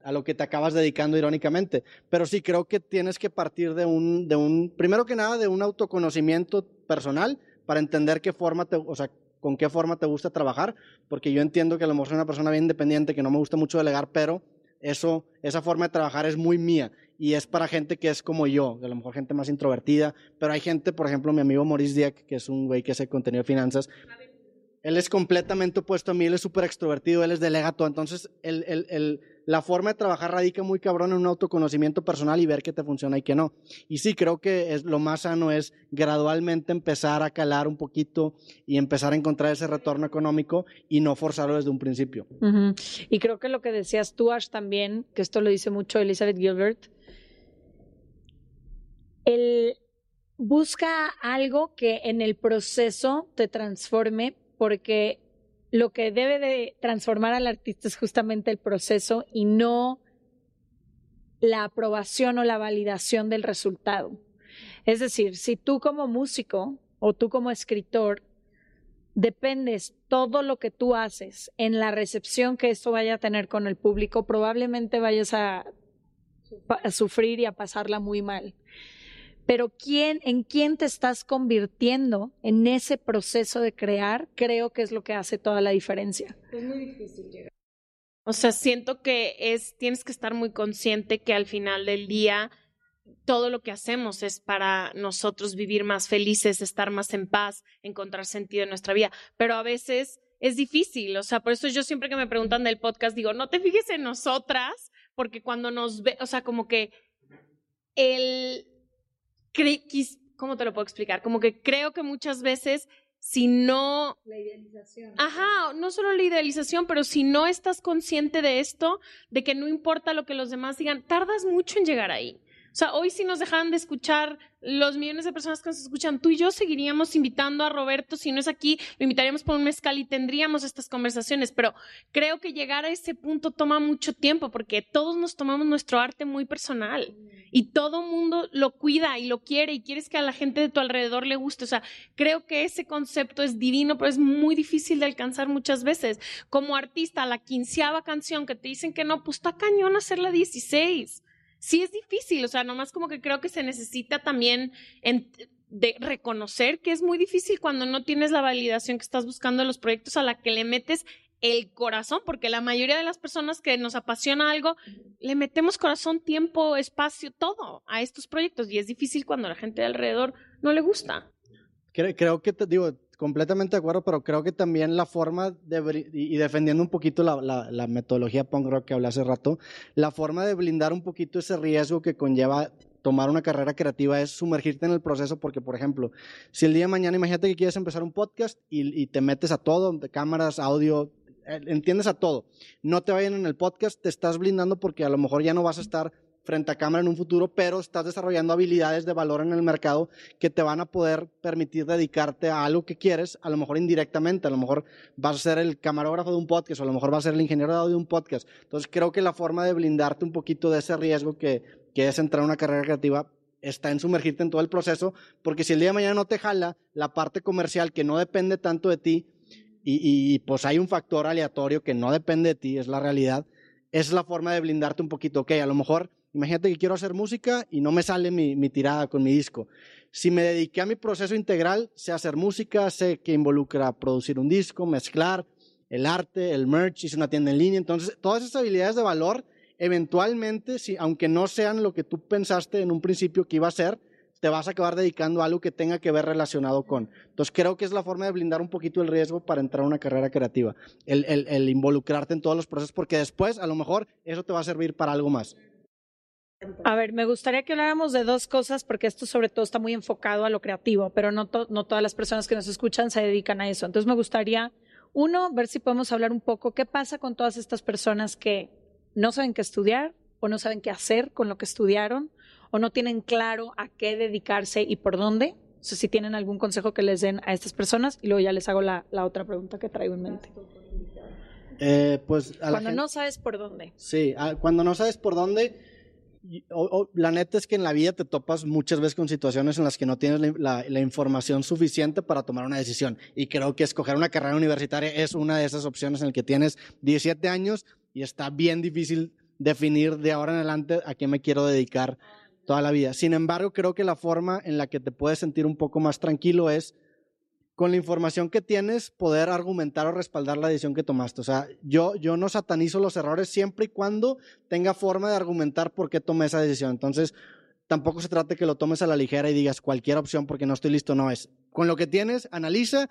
[SPEAKER 3] a, lo que te acabas dedicando irónicamente. Pero sí creo que tienes que partir de un, de un, primero que nada, de un autoconocimiento personal para entender qué forma te, o sea, con qué forma te gusta trabajar, porque yo entiendo que a lo mejor soy una persona bien independiente, que no me gusta mucho delegar, pero eso, esa forma de trabajar es muy mía y es para gente que es como yo, a lo mejor gente más introvertida, pero hay gente, por ejemplo, mi amigo Maurice Dieck, que es un güey que hace contenido de finanzas, él es completamente opuesto a mí, él es súper extrovertido, él es delegato, entonces el, el, el, la forma de trabajar radica muy cabrón en un autoconocimiento personal y ver qué te funciona y qué no. Y sí, creo que es, lo más sano es gradualmente empezar a calar un poquito y empezar a encontrar ese retorno económico y no forzarlo desde un principio.
[SPEAKER 1] Y creo que lo que decías tú, Ash, también, que esto lo dice mucho Elizabeth Gilbert, busca algo que en el proceso te transforme porque lo que debe de transformar al artista es justamente el proceso y no la aprobación o la validación del resultado. Es decir, si tú como músico o tú como escritor dependes todo lo que tú haces en la recepción que esto vaya a tener con el público, probablemente vayas a sufrir y a pasarla muy mal pero quién, en quién te estás convirtiendo en ese proceso de crear, creo que es lo que hace toda la diferencia.
[SPEAKER 2] Es muy difícil llegar. O sea, siento que es, tienes que estar muy consciente que al final del día todo lo que hacemos es para nosotros vivir más felices, estar más en paz, encontrar sentido en nuestra vida. Pero a veces es difícil, o sea, por eso yo siempre que me preguntan del podcast digo, no te fijes en nosotras, porque cuando nos ve, o sea, como que el... ¿Cómo te lo puedo explicar? Como que creo que muchas veces si no...
[SPEAKER 1] La idealización.
[SPEAKER 2] Ajá, no solo la idealización, pero si no estás consciente de esto, de que no importa lo que los demás digan, tardas mucho en llegar ahí. O sea, hoy si nos dejaran de escuchar los millones de personas que nos escuchan, tú y yo seguiríamos invitando a Roberto, si no es aquí, lo invitaríamos por un mezcal y tendríamos estas conversaciones, pero creo que llegar a ese punto toma mucho tiempo porque todos nos tomamos nuestro arte muy personal y todo mundo lo cuida y lo quiere y quieres que a la gente de tu alrededor le guste. O sea, creo que ese concepto es divino, pero es muy difícil de alcanzar muchas veces. Como artista, la quinceava canción que te dicen que no, pues está cañón hacer la 16 sí es difícil, o sea, nomás como que creo que se necesita también de reconocer que es muy difícil cuando no tienes la validación que estás buscando en los proyectos a la que le metes el corazón, porque la mayoría de las personas que nos apasiona algo, le metemos corazón, tiempo, espacio, todo a estos proyectos y es difícil cuando la gente de alrededor no le gusta.
[SPEAKER 3] Creo, que, te digo, completamente de acuerdo, pero creo que también la forma de, y defendiendo un poquito la, la, metodología punk rock que hablé hace rato, la forma de blindar un poquito ese riesgo que conlleva tomar una carrera creativa es sumergirte en el proceso porque, por ejemplo, si el día de mañana, imagínate que quieres empezar un podcast y, y te metes a todo, cámaras, audio, eh, entiendes a todo, no te vayan en el podcast, te estás blindando porque a lo mejor ya no vas a estar frente a cámara en un futuro, pero estás desarrollando habilidades de valor en el mercado que te van a poder permitir dedicarte a algo que quieres, a lo mejor indirectamente, a lo mejor vas a ser el camarógrafo de un podcast o a lo mejor vas a ser el ingeniero de audio de un podcast. Entonces creo que la forma de blindarte un poquito de ese riesgo que, que es entrar a una carrera creativa está en sumergirte en todo el proceso, porque si el día de mañana no te jala la parte comercial que no depende tanto de ti, y, y, pues hay un factor aleatorio que no depende de ti, es la realidad, es la forma de blindarte un poquito. Ok, a lo mejor Imagínate que quiero hacer música y no me sale mi, tirada con mi disco. Si me dediqué a mi proceso integral, sé hacer música, sé que involucra producir un disco, mezclar, el arte, el merch, hice una tienda en línea. Entonces, todas esas habilidades de valor, eventualmente, si, aunque no sean lo que tú pensaste en un principio que iba a ser, te vas a acabar dedicando a algo que tenga que ver relacionado con. Entonces creo que es la forma de blindar un poquito el riesgo para entrar a una carrera creativa, el, el involucrarte en todos los procesos, porque después a lo mejor eso te va a servir para algo más.
[SPEAKER 1] A ver, me gustaría que habláramos de dos cosas, porque esto sobre todo está muy enfocado a lo creativo, pero no, no todas las personas que nos escuchan se dedican a eso. Entonces me gustaría, uno, ver si podemos hablar un poco qué pasa con todas estas personas que no saben qué estudiar o no saben qué hacer con lo que estudiaron o no tienen claro a qué dedicarse y por dónde. O sea, si tienen algún consejo que les den a estas personas y luego ya les hago la, la otra pregunta que traigo en mente.
[SPEAKER 3] Eh, pues
[SPEAKER 1] cuando no sabes por dónde.
[SPEAKER 3] Sí, cuando no sabes por dónde, la neta es que en la vida te topas muchas veces con situaciones en las que no tienes la, información suficiente para tomar una decisión. Y creo que escoger una carrera universitaria es una de esas opciones en las que tienes 17 años y está bien difícil definir de ahora en adelante a qué me quiero dedicar toda la vida. Sin embargo, creo que la forma en la que te puedes sentir un poco más tranquilo es con la información que tienes, poder argumentar o respaldar la decisión que tomaste. O sea, yo, yo no satanizo los errores siempre y cuando tenga forma de argumentar por qué tomé esa decisión. Entonces, tampoco se trata que lo tomes a la ligera y digas cualquier opción porque no estoy listo. No es. Con lo que tienes, analiza,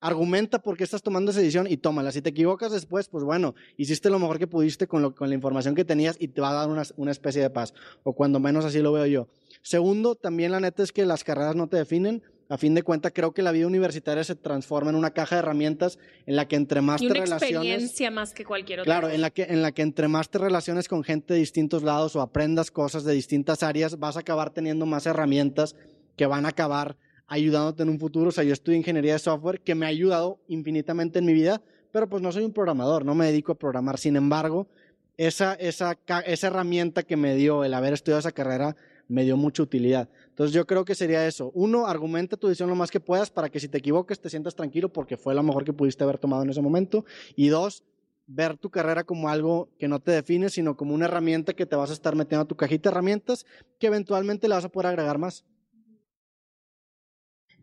[SPEAKER 3] argumenta por qué estás tomando esa decisión y tómala. Si te equivocas después, pues bueno, hiciste lo mejor que pudiste con, lo, con la información que tenías y te va a dar una, una especie de paz. O cuando menos así lo veo yo. Segundo, también la neta es que las carreras no te definen a fin de cuentas, creo que la vida universitaria se transforma en una caja de herramientas en la que entre más
[SPEAKER 2] y
[SPEAKER 3] te
[SPEAKER 2] experiencia más que cualquier otra.
[SPEAKER 3] Claro, en la que en la que entre más te relaciones con gente de distintos lados o aprendas cosas de distintas áreas, vas a acabar teniendo más herramientas que van a acabar ayudándote en un futuro. O sea, yo estudio ingeniería de software que me ha ayudado infinitamente en mi vida, pero pues no soy un programador, no me dedico a programar. Sin embargo, esa, esa, esa herramienta que me dio el haber estudiado esa carrera me dio mucha utilidad. Entonces yo creo que sería eso. Uno, argumenta tu decisión lo más que puedas para que si te equivoques te sientas tranquilo porque fue lo mejor que pudiste haber tomado en ese momento. Y dos, ver tu carrera como algo que no te define, sino como una herramienta que te vas a estar metiendo a tu cajita de herramientas que eventualmente le vas a poder agregar más.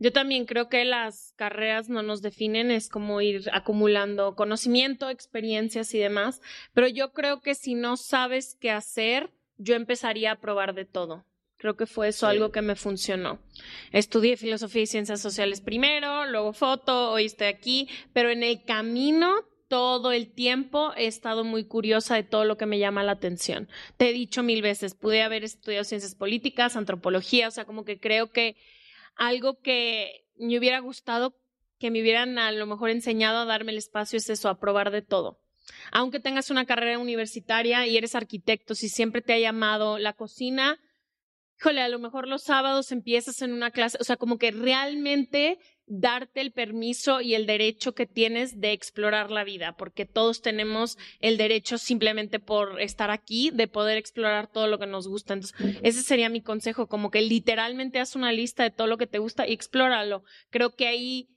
[SPEAKER 2] Yo también creo que las carreras no nos definen, es como ir acumulando conocimiento, experiencias y demás, pero yo creo que si no sabes qué hacer, yo empezaría a probar de todo. Creo que fue eso algo que me funcionó. Estudié filosofía y ciencias sociales primero, luego foto, hoy estoy aquí, pero en el camino todo el tiempo he estado muy curiosa de todo lo que me llama la atención. Te he dicho mil veces, pude haber estudiado ciencias políticas, antropología, o sea, como que creo que algo que me hubiera gustado que me hubieran a lo mejor enseñado a darme el espacio es eso, a probar de todo. Aunque tengas una carrera universitaria y eres arquitecto, si siempre te ha llamado la cocina, híjole, a lo mejor los sábados empiezas en una clase, o sea, como que realmente darte el permiso y el derecho que tienes de explorar la vida, porque todos tenemos el derecho simplemente por estar aquí de poder explorar todo lo que nos gusta. Entonces, ese sería mi consejo, como que literalmente haz una lista de todo lo que te gusta y explóralo. Creo que ahí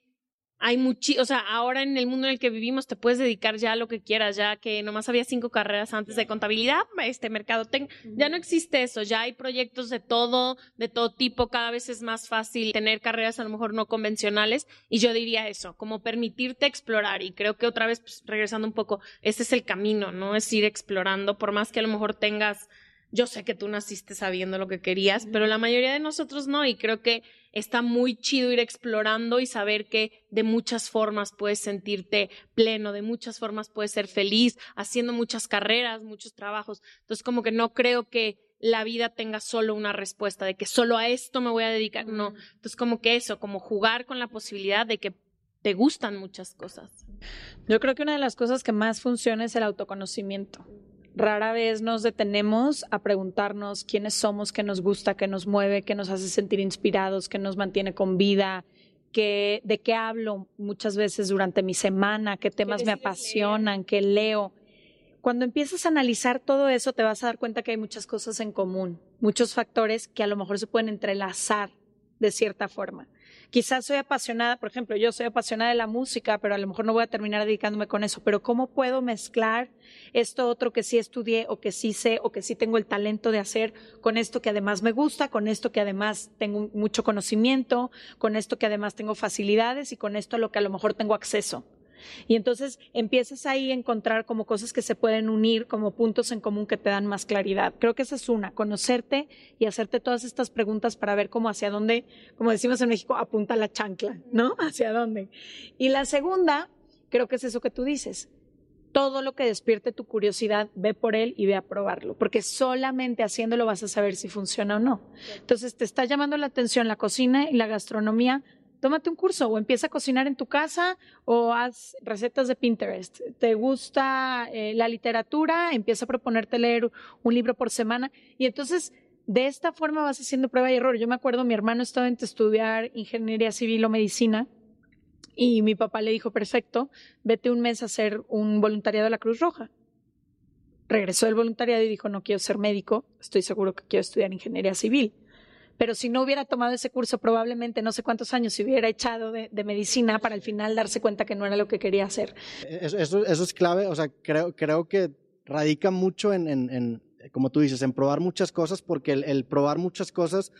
[SPEAKER 2] hay mucho, o sea, ahora en el mundo en el que vivimos te puedes dedicar ya a lo que quieras, ya que nomás había cinco carreras antes de contabilidad, este mercado, ya no existe eso, ya hay proyectos de todo, de todo tipo, cada vez es más fácil tener carreras a lo mejor no convencionales y yo diría eso, como permitirte explorar y creo que otra vez, pues, regresando un poco, ese es el camino, ¿no? Es ir explorando, por más que a lo mejor tengas yo sé que tú naciste sabiendo lo que querías, pero la mayoría de nosotros no, y creo que está muy chido ir explorando y saber que de muchas formas puedes sentirte pleno, de muchas formas puedes ser feliz, haciendo muchas carreras, muchos trabajos. Entonces, como que no creo que la vida tenga solo una respuesta, de que solo a esto me voy a dedicar, no. Entonces, como que eso, como jugar con la posibilidad de que te gustan muchas cosas.
[SPEAKER 1] Yo creo que una de las cosas que más funciona es el autoconocimiento rara vez nos detenemos a preguntarnos quiénes somos, qué nos gusta, qué nos mueve, qué nos hace sentir inspirados, qué nos mantiene con vida, qué, de qué hablo muchas veces durante mi semana, qué temas me apasionan, qué leo. Cuando empiezas a analizar todo eso, te vas a dar cuenta que hay muchas cosas en común, muchos factores que a lo mejor se pueden entrelazar de cierta forma quizás soy apasionada, por ejemplo, yo soy apasionada de la música, pero a lo mejor no voy a terminar dedicándome con eso, pero ¿cómo puedo mezclar esto otro que sí estudié o que sí sé o que sí tengo el talento de hacer con esto que además me gusta, con esto que además tengo mucho conocimiento, con esto que además tengo facilidades y con esto a lo que a lo mejor tengo acceso? Y entonces empiezas ahí a encontrar como cosas que se pueden unir, como puntos en común que te dan más claridad. Creo que esa es una, conocerte y hacerte todas estas preguntas para ver cómo hacia dónde, como decimos en México, apunta la chancla, ¿no? Hacia dónde. Y la segunda, creo que es eso que tú dices. Todo lo que despierte tu curiosidad, ve por él y ve a probarlo, porque solamente haciéndolo vas a saber si funciona o no. Entonces, te está llamando la atención la cocina y la gastronomía, tómate un curso o empieza a cocinar en tu casa o haz recetas de Pinterest. ¿Te gusta eh, la literatura? Empieza a proponerte leer un libro por semana y entonces de esta forma vas haciendo prueba y error. Yo me acuerdo, mi hermano estaba en estudiar ingeniería civil o medicina y mi papá le dijo, perfecto, vete un mes a hacer un voluntariado de la Cruz Roja. Regresó del voluntariado y dijo, no quiero ser médico, estoy seguro que quiero estudiar ingeniería civil pero si no hubiera tomado ese curso, probablemente no sé cuántos años se hubiera echado de, medicina para al final darse cuenta que no era lo que quería hacer.
[SPEAKER 3] Eso, es clave, o sea, creo, creo que radica mucho en, como tú dices, en probar muchas cosas, porque el, probar muchas cosas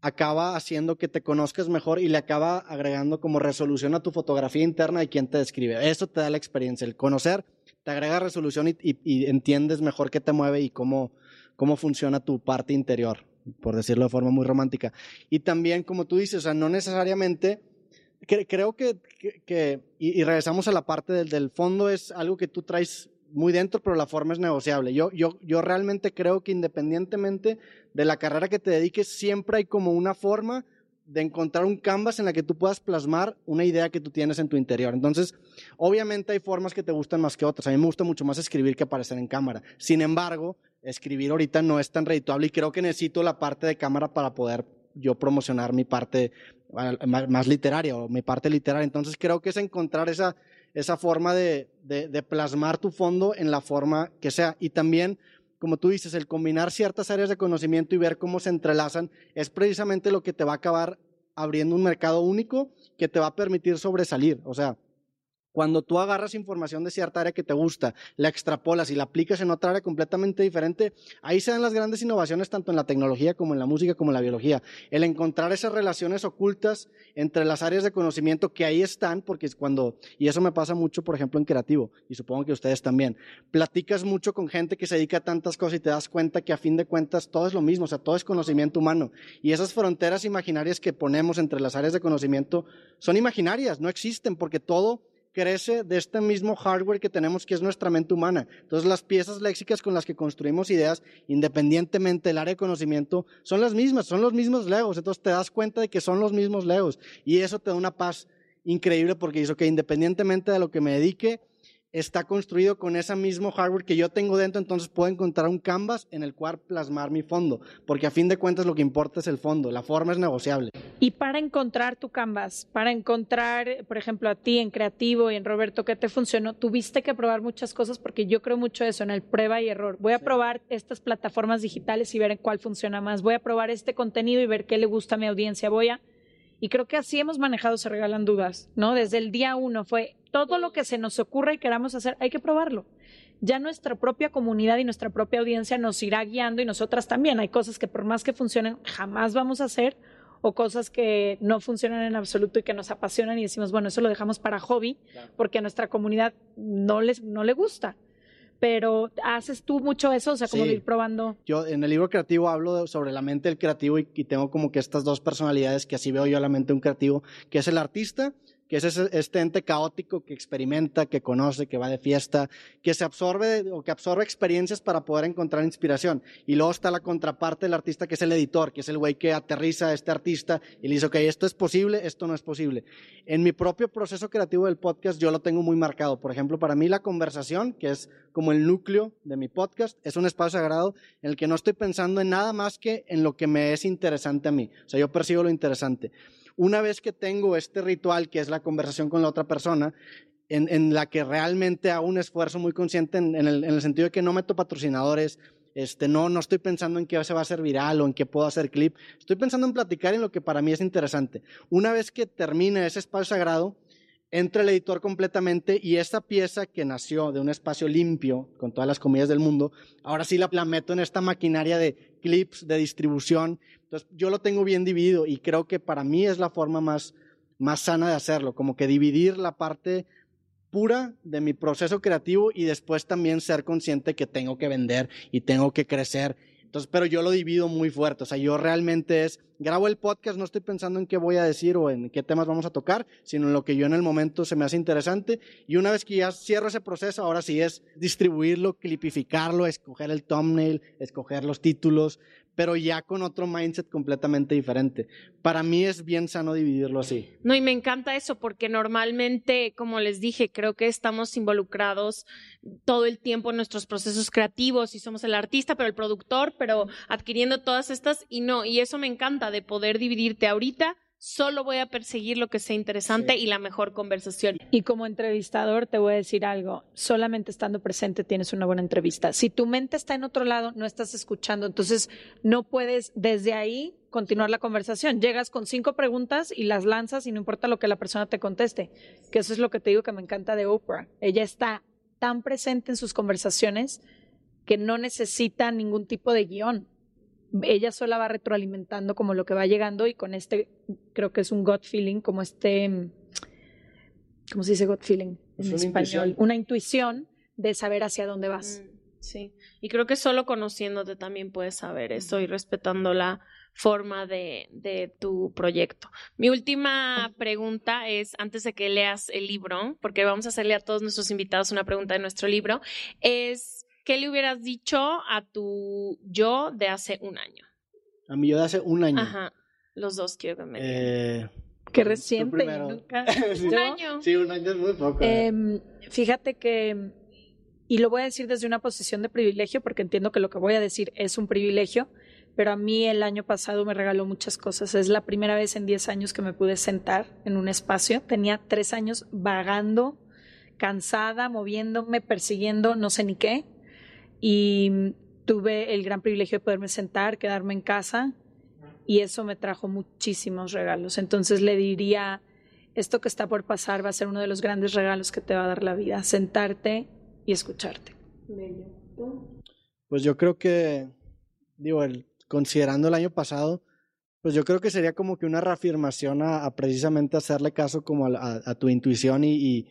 [SPEAKER 3] acaba haciendo que te conozcas mejor y le acaba agregando como resolución a tu fotografía interna de quién te describe. Eso te da la experiencia, el conocer te agrega resolución y, y entiendes mejor qué te mueve y cómo, cómo funciona tu parte interior por decirlo de forma muy romántica. Y también, como tú dices, o sea, no necesariamente, creo que, que, y, regresamos a la parte del, del, fondo, es algo que tú traes muy dentro, pero la forma es negociable. Yo, yo, yo realmente creo que independientemente de la carrera que te dediques, siempre hay como una forma de encontrar un canvas en la que tú puedas plasmar una idea que tú tienes en tu interior. Entonces, obviamente hay formas que te gustan más que otras. A mí me gusta mucho más escribir que aparecer en cámara. Sin embargo, escribir ahorita no es tan redituable y creo que necesito la parte de cámara para poder yo promocionar mi parte más literaria o mi parte literaria. Entonces creo que es encontrar esa, esa forma de, de, plasmar tu fondo en la forma que sea. Y también, como tú dices, el combinar ciertas áreas de conocimiento y ver cómo se entrelazan es precisamente lo que te va a acabar abriendo un mercado único que te va a permitir sobresalir. O sea, cuando tú agarras información de cierta área que te gusta, la extrapolas y la aplicas en otra área completamente diferente, ahí se dan las grandes innovaciones tanto en la tecnología como en la música como en la biología. El encontrar esas relaciones ocultas entre las áreas de conocimiento que ahí están, porque es cuando, y eso me pasa mucho, por ejemplo, en creativo, y supongo que ustedes también, platicas mucho con gente que se dedica a tantas cosas y te das cuenta que a fin de cuentas todo es lo mismo, o sea, todo es conocimiento humano. Y esas fronteras imaginarias que ponemos entre las áreas de conocimiento son imaginarias, no existen, porque todo crece de este mismo hardware que tenemos que es nuestra mente humana. Entonces las piezas léxicas con las que construimos ideas, independientemente del área de conocimiento, son las mismas, son los mismos legos. Entonces te das cuenta de que son los mismos legos y eso te da una paz increíble porque dice, que independientemente de lo que me dedique, está construido con ese mismo hardware que yo tengo dentro, entonces puedo encontrar un canvas en el cual plasmar mi fondo, porque a fin de cuentas lo que importa es el fondo, la forma es negociable.
[SPEAKER 1] Y para encontrar tu canvas, para encontrar, por ejemplo, a ti en Creativo y en Roberto, ¿qué te funcionó? Tuviste que probar muchas cosas porque yo creo mucho eso, en el prueba y error. Voy a probar estas plataformas digitales y ver en cuál funciona más. Voy a probar este contenido y ver qué le gusta a mi audiencia. Voy a... Y creo que así hemos manejado Se Regalan Dudas, ¿no? Desde el día uno fue todo lo que se nos ocurra y queramos hacer, hay que probarlo. Ya nuestra propia comunidad y nuestra propia audiencia nos irá guiando y nosotras también. Hay cosas que por más que funcionen, jamás vamos a hacer o cosas que no funcionan en absoluto y que nos apasionan y decimos, bueno, eso lo dejamos para hobby porque a nuestra comunidad no, les, no le gusta. Pero haces tú mucho eso, o sea, como ir probando.
[SPEAKER 3] Yo en el libro creativo hablo sobre la mente del creativo y, y, tengo como que estas dos personalidades que así veo yo a la mente de un creativo, que es el artista que es este ente caótico que experimenta, que conoce, que va de fiesta, que se absorbe o que absorbe experiencias para poder encontrar inspiración. Y luego está la contraparte del artista, que es el editor, que es el güey que aterriza a este artista y le dice, ok, esto es posible, esto no es posible. En mi propio proceso creativo del podcast yo lo tengo muy marcado. Por ejemplo, para mí la conversación, que es como el núcleo de mi podcast, es un espacio sagrado en el que no estoy pensando en nada más que en lo que me es interesante a mí. O sea, yo percibo lo interesante una vez que tengo este ritual, que es la conversación con la otra persona, en, la que realmente hago un esfuerzo muy consciente en, el, sentido de que no meto patrocinadores, este, no, no estoy pensando en qué se va a hacer viral o en qué puedo hacer clip, estoy pensando en platicar en lo que para mí es interesante. Una vez que termine ese espacio sagrado, entra el editor completamente y esta pieza que nació de un espacio limpio, con todas las comidas del mundo, ahora sí la, la meto en esta maquinaria de clips, de distribución, entonces, yo lo tengo bien dividido y creo que para mí es la forma más, más sana de hacerlo, como que dividir la parte pura de mi proceso creativo y después también ser consciente que tengo que vender y tengo que crecer. Entonces, pero yo lo divido muy fuerte. O sea, yo realmente es, grabo el podcast, no estoy pensando en qué voy a decir o en qué temas vamos a tocar, sino en lo que yo en el momento se me hace interesante. Y una vez que ya cierro ese proceso, ahora sí es distribuirlo, clipificarlo, escoger el thumbnail, escoger los títulos, pero ya con otro mindset completamente diferente. Para mí es bien sano dividirlo así.
[SPEAKER 2] No, y me encanta eso porque normalmente, como les dije, creo que estamos involucrados todo el tiempo en nuestros procesos creativos y somos el artista, pero el productor, pero adquiriendo todas estas y no, y eso me encanta de poder dividirte ahorita solo voy a perseguir lo que sea interesante y la mejor conversación.
[SPEAKER 1] Y como entrevistador te voy a decir algo, solamente estando presente tienes una buena entrevista. Si tu mente está en otro lado, no estás escuchando, entonces no puedes desde ahí continuar la conversación. Llegas con cinco preguntas y las lanzas y no importa lo que la persona te conteste, que eso es lo que te digo que me encanta de Oprah. Ella está tan presente en sus conversaciones que no necesita ningún tipo de guion ella sola va retroalimentando como lo que va llegando y con este creo que es un gut feeling, como este, ¿cómo se dice gut feeling en español? Una intuición de saber hacia dónde vas. Mm,
[SPEAKER 2] sí, y creo que solo conociéndote también puedes saber eso y respetando la forma de, de tu proyecto. Mi última pregunta es, antes de que leas el libro, porque vamos a hacerle a todos nuestros invitados una pregunta de nuestro libro, es ¿qué le hubieras dicho a tu yo de hace un año?
[SPEAKER 3] A mi yo de hace un año.
[SPEAKER 2] Ajá. Los dos quiero que me
[SPEAKER 1] eh, Qué reciente. Nunca...
[SPEAKER 2] un año.
[SPEAKER 3] Sí, un año es muy poco.
[SPEAKER 1] Em, fíjate que, y lo voy a decir desde una posición de privilegio, porque entiendo que lo que voy a decir es un privilegio, pero a mí el año pasado me regaló muchas cosas. Es la primera vez en 10 años que me pude sentar en un espacio. Tenía tres años vagando, cansada, moviéndome, persiguiendo, no sé ni qué y tuve el gran privilegio de poderme sentar, quedarme en casa y eso me trajo muchísimos regalos. Entonces le diría, esto que está por pasar va a ser uno de los grandes regalos que te va a dar la vida, sentarte y escucharte.
[SPEAKER 3] Pues yo creo que, digo, el, considerando el año pasado, pues yo creo que sería como que una reafirmación a, precisamente hacerle caso como a, tu intuición y y,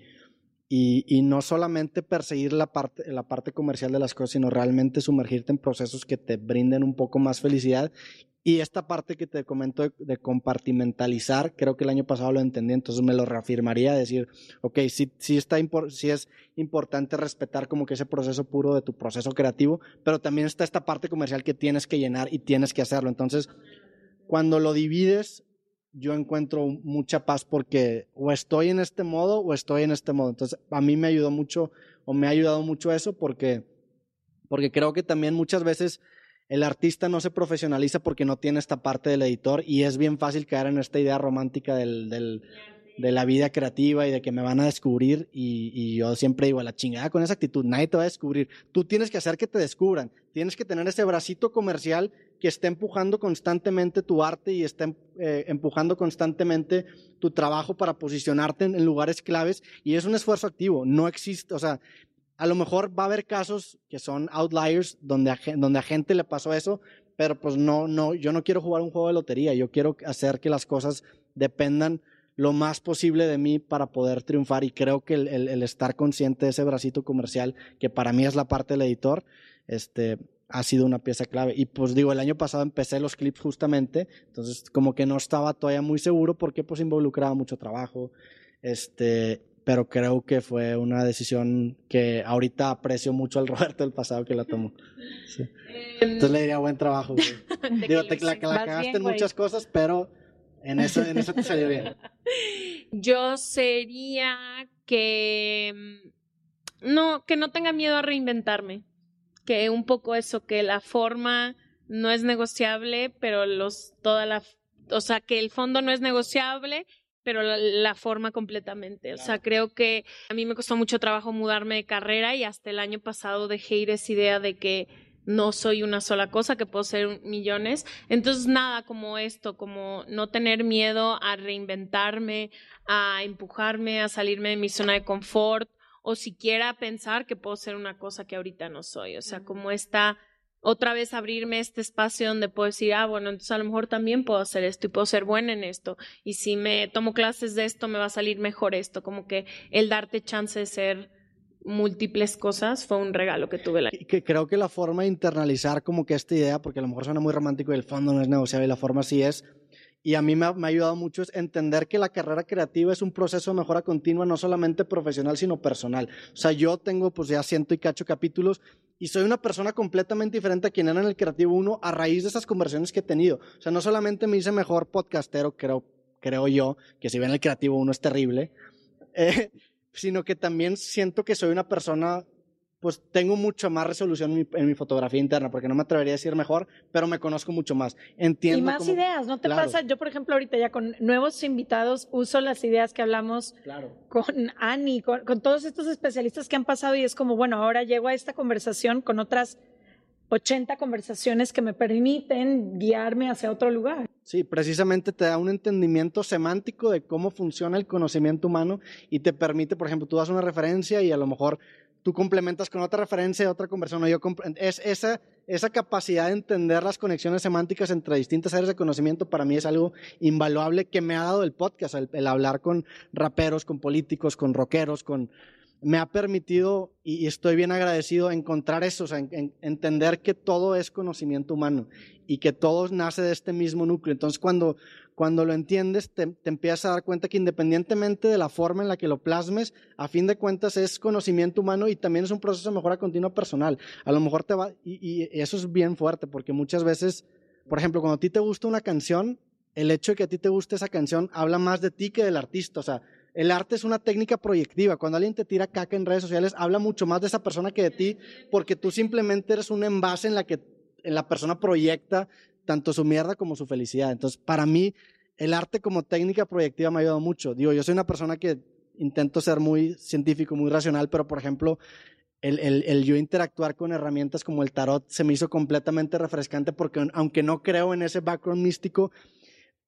[SPEAKER 3] y, no solamente perseguir la parte, la parte comercial de las cosas, sino realmente sumergirte en procesos que te brinden un poco más felicidad. Y esta parte que te comento de, compartimentalizar, creo que el año pasado lo entendí, entonces me lo reafirmaría, decir, ok, sí, sí, está sí es importante respetar como que ese proceso puro de tu proceso creativo, pero también está esta parte comercial que tienes que llenar y tienes que hacerlo. Entonces, cuando lo divides, yo encuentro mucha paz porque o estoy en este modo o estoy en este modo. Entonces, a mí me ayudó mucho o me ha ayudado mucho eso porque, porque creo que también muchas veces el artista no se profesionaliza porque no tiene esta parte del editor y es bien fácil caer en esta idea romántica del, de la vida creativa y de que me van a descubrir y, y, yo siempre digo, a la chingada con esa actitud, nadie te va a descubrir. Tú tienes que hacer que te descubran, tienes que tener ese bracito comercial que esté empujando constantemente tu arte y esté eh, empujando constantemente tu trabajo para posicionarte en, lugares claves y es un esfuerzo activo, no existe, o sea, a lo mejor va a haber casos que son outliers donde a, donde a gente le pasó eso, pero pues no, no, yo no quiero jugar un juego de lotería, yo quiero hacer que las cosas dependan lo más posible de mí para poder triunfar y creo que el, estar consciente de ese bracito comercial, que para mí es la parte del editor, este, ha sido una pieza clave. Y pues digo, el año pasado empecé los clips justamente, entonces como que no estaba todavía muy seguro porque pues involucraba mucho trabajo, este, pero creo que fue una decisión que ahorita aprecio mucho al Roberto del pasado que la tomó. Sí. Entonces le diría buen trabajo. digo, te, la, la cagaste en muchas cosas, pero en eso, en eso te salió bien.
[SPEAKER 2] Yo sería que mm, no, que no tenga miedo a reinventarme. Que un poco eso, que la forma no es negociable, pero los, toda la, o sea, que el fondo no es negociable, pero la, la forma completamente. O claro. sea, creo que a mí me costó mucho trabajo mudarme de carrera y hasta el año pasado dejé ir esa idea de que no soy una sola cosa, que puedo ser millones. Entonces, nada como esto, como no tener miedo a reinventarme, a empujarme, a salirme de mi zona de confort o siquiera pensar que puedo ser una cosa que ahorita no soy. O sea, como esta otra vez abrirme este espacio donde puedo decir, ah, bueno, entonces a lo mejor también puedo hacer esto y puedo ser buena en esto. Y si me tomo clases de esto, me va a salir mejor esto. Como que el darte chance de ser múltiples cosas fue un regalo que tuve. La...
[SPEAKER 3] Que creo que la forma de internalizar como que esta idea, porque a lo mejor suena muy romántico y el fondo no es negociable y la forma sí es, y a mí me ha, ayudado mucho es entender que la carrera creativa es un proceso de mejora continua, no solamente profesional, sino personal. O sea, yo tengo pues ya ciento y cacho capítulos y soy una persona completamente diferente a quien era en el Creativo 1 a raíz de esas conversiones que he tenido. O sea, no solamente me hice mejor podcastero, creo, creo yo, que si ven el Creativo 1 es terrible, eh, sino que también siento que soy una persona, pues tengo mucho más resolución en mi, en mi, fotografía interna, porque no me atrevería a decir mejor, pero me conozco mucho más. Entiendo.
[SPEAKER 1] Y más
[SPEAKER 3] cómo,
[SPEAKER 1] ideas, ¿no te claro. pasa? Yo, por ejemplo, ahorita ya con nuevos invitados uso las ideas que hablamos
[SPEAKER 3] claro.
[SPEAKER 1] con Ani, con, con todos estos especialistas que han pasado y es como, bueno, ahora llego a esta conversación con otras 80 conversaciones que me permiten guiarme hacia otro lugar.
[SPEAKER 3] Sí, precisamente te da un entendimiento semántico de cómo funciona el conocimiento humano y te permite, por ejemplo, tú das una referencia y a lo mejor tú complementas con otra referencia otra conversación. Yo es esa, esa capacidad de entender las conexiones semánticas entre distintas áreas de conocimiento para mí es algo invaluable que me ha dado el podcast, el hablar con raperos, con políticos, con rockeros, con me ha permitido, y estoy bien agradecido, encontrar eso, o sea, en, en, entender que todo es conocimiento humano y que todo nace de este mismo núcleo. Entonces, cuando, cuando lo entiendes, te, te, empiezas a dar cuenta que independientemente de la forma en la que lo plasmes, a fin de cuentas es conocimiento humano y también es un proceso de mejora continua personal. A lo mejor te va, y, y eso es bien fuerte, porque muchas veces, por ejemplo, cuando a ti te gusta una canción, el hecho de que a ti te guste esa canción habla más de ti que del artista. O sea, el arte es una técnica proyectiva. Cuando alguien te tira caca en redes sociales, habla mucho más de esa persona que de ti, porque tú simplemente eres un envase en la que en la persona proyecta tanto su mierda como su felicidad. Entonces, para mí, el arte como técnica proyectiva me ha ayudado mucho. Digo, yo soy una persona que intento ser muy científico, muy racional, pero por ejemplo, el, el, el, yo interactuar con herramientas como el tarot se me hizo completamente refrescante porque aunque no creo en ese background místico,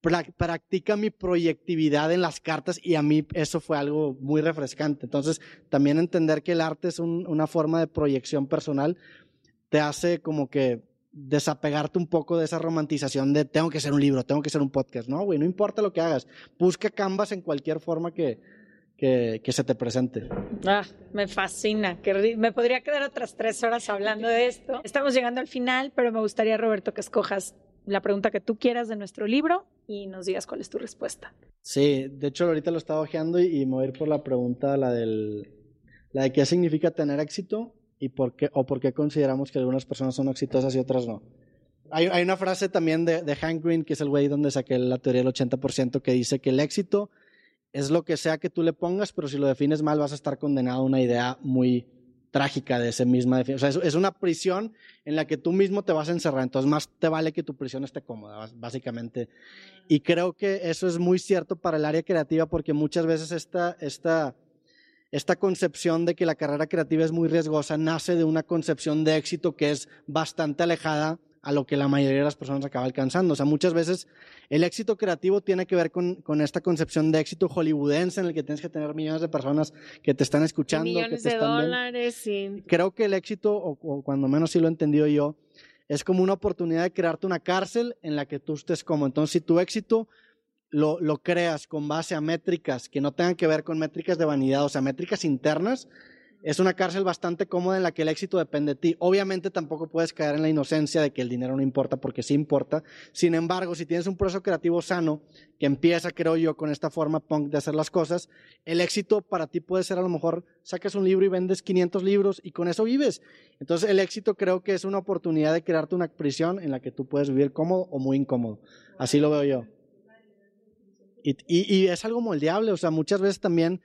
[SPEAKER 3] practica mi proyectividad en las cartas y a mí eso fue algo muy refrescante. Entonces, también entender que el arte es un, una forma de proyección personal te hace como que desapegarte un poco de esa romantización de tengo que ser un libro, tengo que ser un podcast. No, güey, no importa lo que hagas. Busca Canvas en cualquier forma que, que, que se te presente.
[SPEAKER 1] Ah, me fascina. Que me podría quedar otras tres horas hablando de esto. Estamos llegando al final, pero me gustaría, Roberto, que escojas la pregunta que tú quieras de nuestro libro y nos digas cuál es tu respuesta.
[SPEAKER 3] Sí, de hecho ahorita lo estaba ojeando y, y ir por la pregunta, la del, la de qué significa tener éxito y por qué, o por qué consideramos que algunas personas son exitosas y otras no. Hay, hay una frase también de, de Hank Green, que es el güey donde saqué la teoría del 80%, que dice que el éxito es lo que sea que tú le pongas, pero si lo defines mal vas a estar condenado a una idea muy trágica de esa misma definición. O sea, es, es una prisión en la que tú mismo te vas a encerrar, entonces más te vale que tu prisión esté cómoda, básicamente. Y creo que eso es muy cierto para el área creativa porque muchas veces esta, esta, esta concepción de que la carrera creativa es muy riesgosa nace de una concepción de éxito que es bastante alejada a lo que la mayoría de las personas acaba alcanzando. O sea, muchas veces el éxito creativo tiene que ver con, con esta concepción de éxito hollywoodense en el que tienes que tener millones de personas que te están escuchando, que
[SPEAKER 2] millones
[SPEAKER 3] te
[SPEAKER 2] de
[SPEAKER 3] están
[SPEAKER 2] dólares y
[SPEAKER 3] creo que el éxito, o, o cuando menos sí lo he entendido yo, es como una oportunidad de crearte una cárcel en la que tú estés como. Entonces, si tu éxito lo, lo creas con base a métricas que no tengan que ver con métricas de vanidad, o sea, métricas internas, es una cárcel bastante cómoda en la que el éxito depende de ti. Obviamente tampoco puedes caer en la inocencia de que el dinero no importa, porque sí importa. Sin embargo, si tienes un proceso creativo sano, que empieza, creo yo, con esta forma punk de hacer las cosas, el éxito para ti puede ser a lo mejor sacas un libro y vendes 500 libros y con eso vives. Entonces el éxito creo que es una oportunidad de crearte una prisión en la que tú puedes vivir cómodo o muy incómodo. Así lo veo yo. Y, y- es algo moldeable, o sea, muchas veces también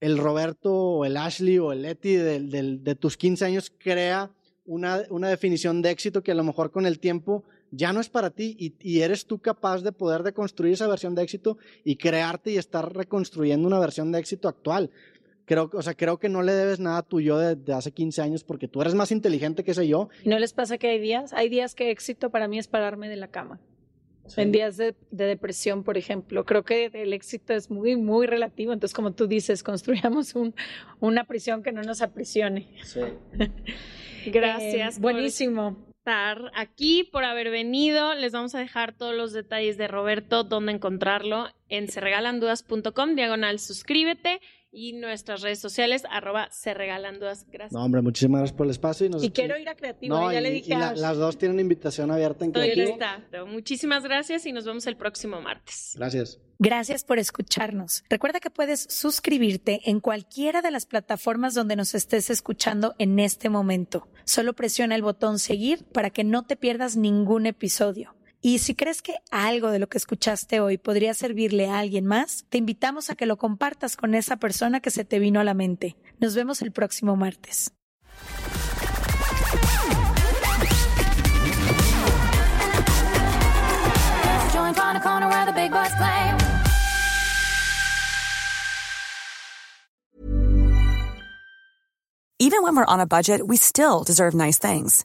[SPEAKER 3] el Roberto o el Ashley o el Leti de tus 15 años crea una, una definición de éxito que a lo mejor con el tiempo ya no es para ti y, eres tú capaz de poder deconstruir esa versión de éxito y crearte y estar reconstruyendo una versión de éxito actual. Creo, o sea, creo que no le debes nada a tu yo de, hace 15 años porque tú eres más inteligente que ese yo.
[SPEAKER 1] ¿Y ¿No les pasa que hay días? Hay días que éxito para mí es pararme de la cama. En días de, de depresión, por ejemplo, creo que el éxito es muy, muy relativo. Entonces, como tú dices, construyamos un, una prisión que no nos aprisione.
[SPEAKER 2] gracias
[SPEAKER 1] Eh,
[SPEAKER 2] por
[SPEAKER 1] buenísimo.
[SPEAKER 2] estar aquí, por haber venido. Les vamos a dejar todos los detalles de Roberto, dónde encontrarlo en serregalandudas.com, diagonal suscríbete y nuestras redes sociales, arroba serregalandudas. Gracias.
[SPEAKER 3] No, hombre, muchísimas gracias por el espacio. Y, nos-
[SPEAKER 1] Y quiero ir a Creativo,
[SPEAKER 3] No,
[SPEAKER 1] ya
[SPEAKER 3] y-
[SPEAKER 1] le
[SPEAKER 3] y
[SPEAKER 1] dije
[SPEAKER 3] la-
[SPEAKER 1] a Ash.
[SPEAKER 3] las dos tienen invitación abierta en
[SPEAKER 2] Estoy
[SPEAKER 3] Creativo.
[SPEAKER 2] lista. Muchísimas gracias y nos vemos el próximo martes.
[SPEAKER 3] Gracias.
[SPEAKER 1] Gracias por escucharnos. Recuerda que puedes suscribirte en cualquiera de las plataformas donde nos estés escuchando en este momento. Solo presiona el botón seguir para que no te pierdas ningún episodio. Y si crees que algo de lo que escuchaste hoy podría servirle a alguien más, te invitamos a que lo compartas con esa persona que se te vino a la mente. Nos vemos el próximo martes.
[SPEAKER 6] Even when we're on a budget, we still deserve nice things.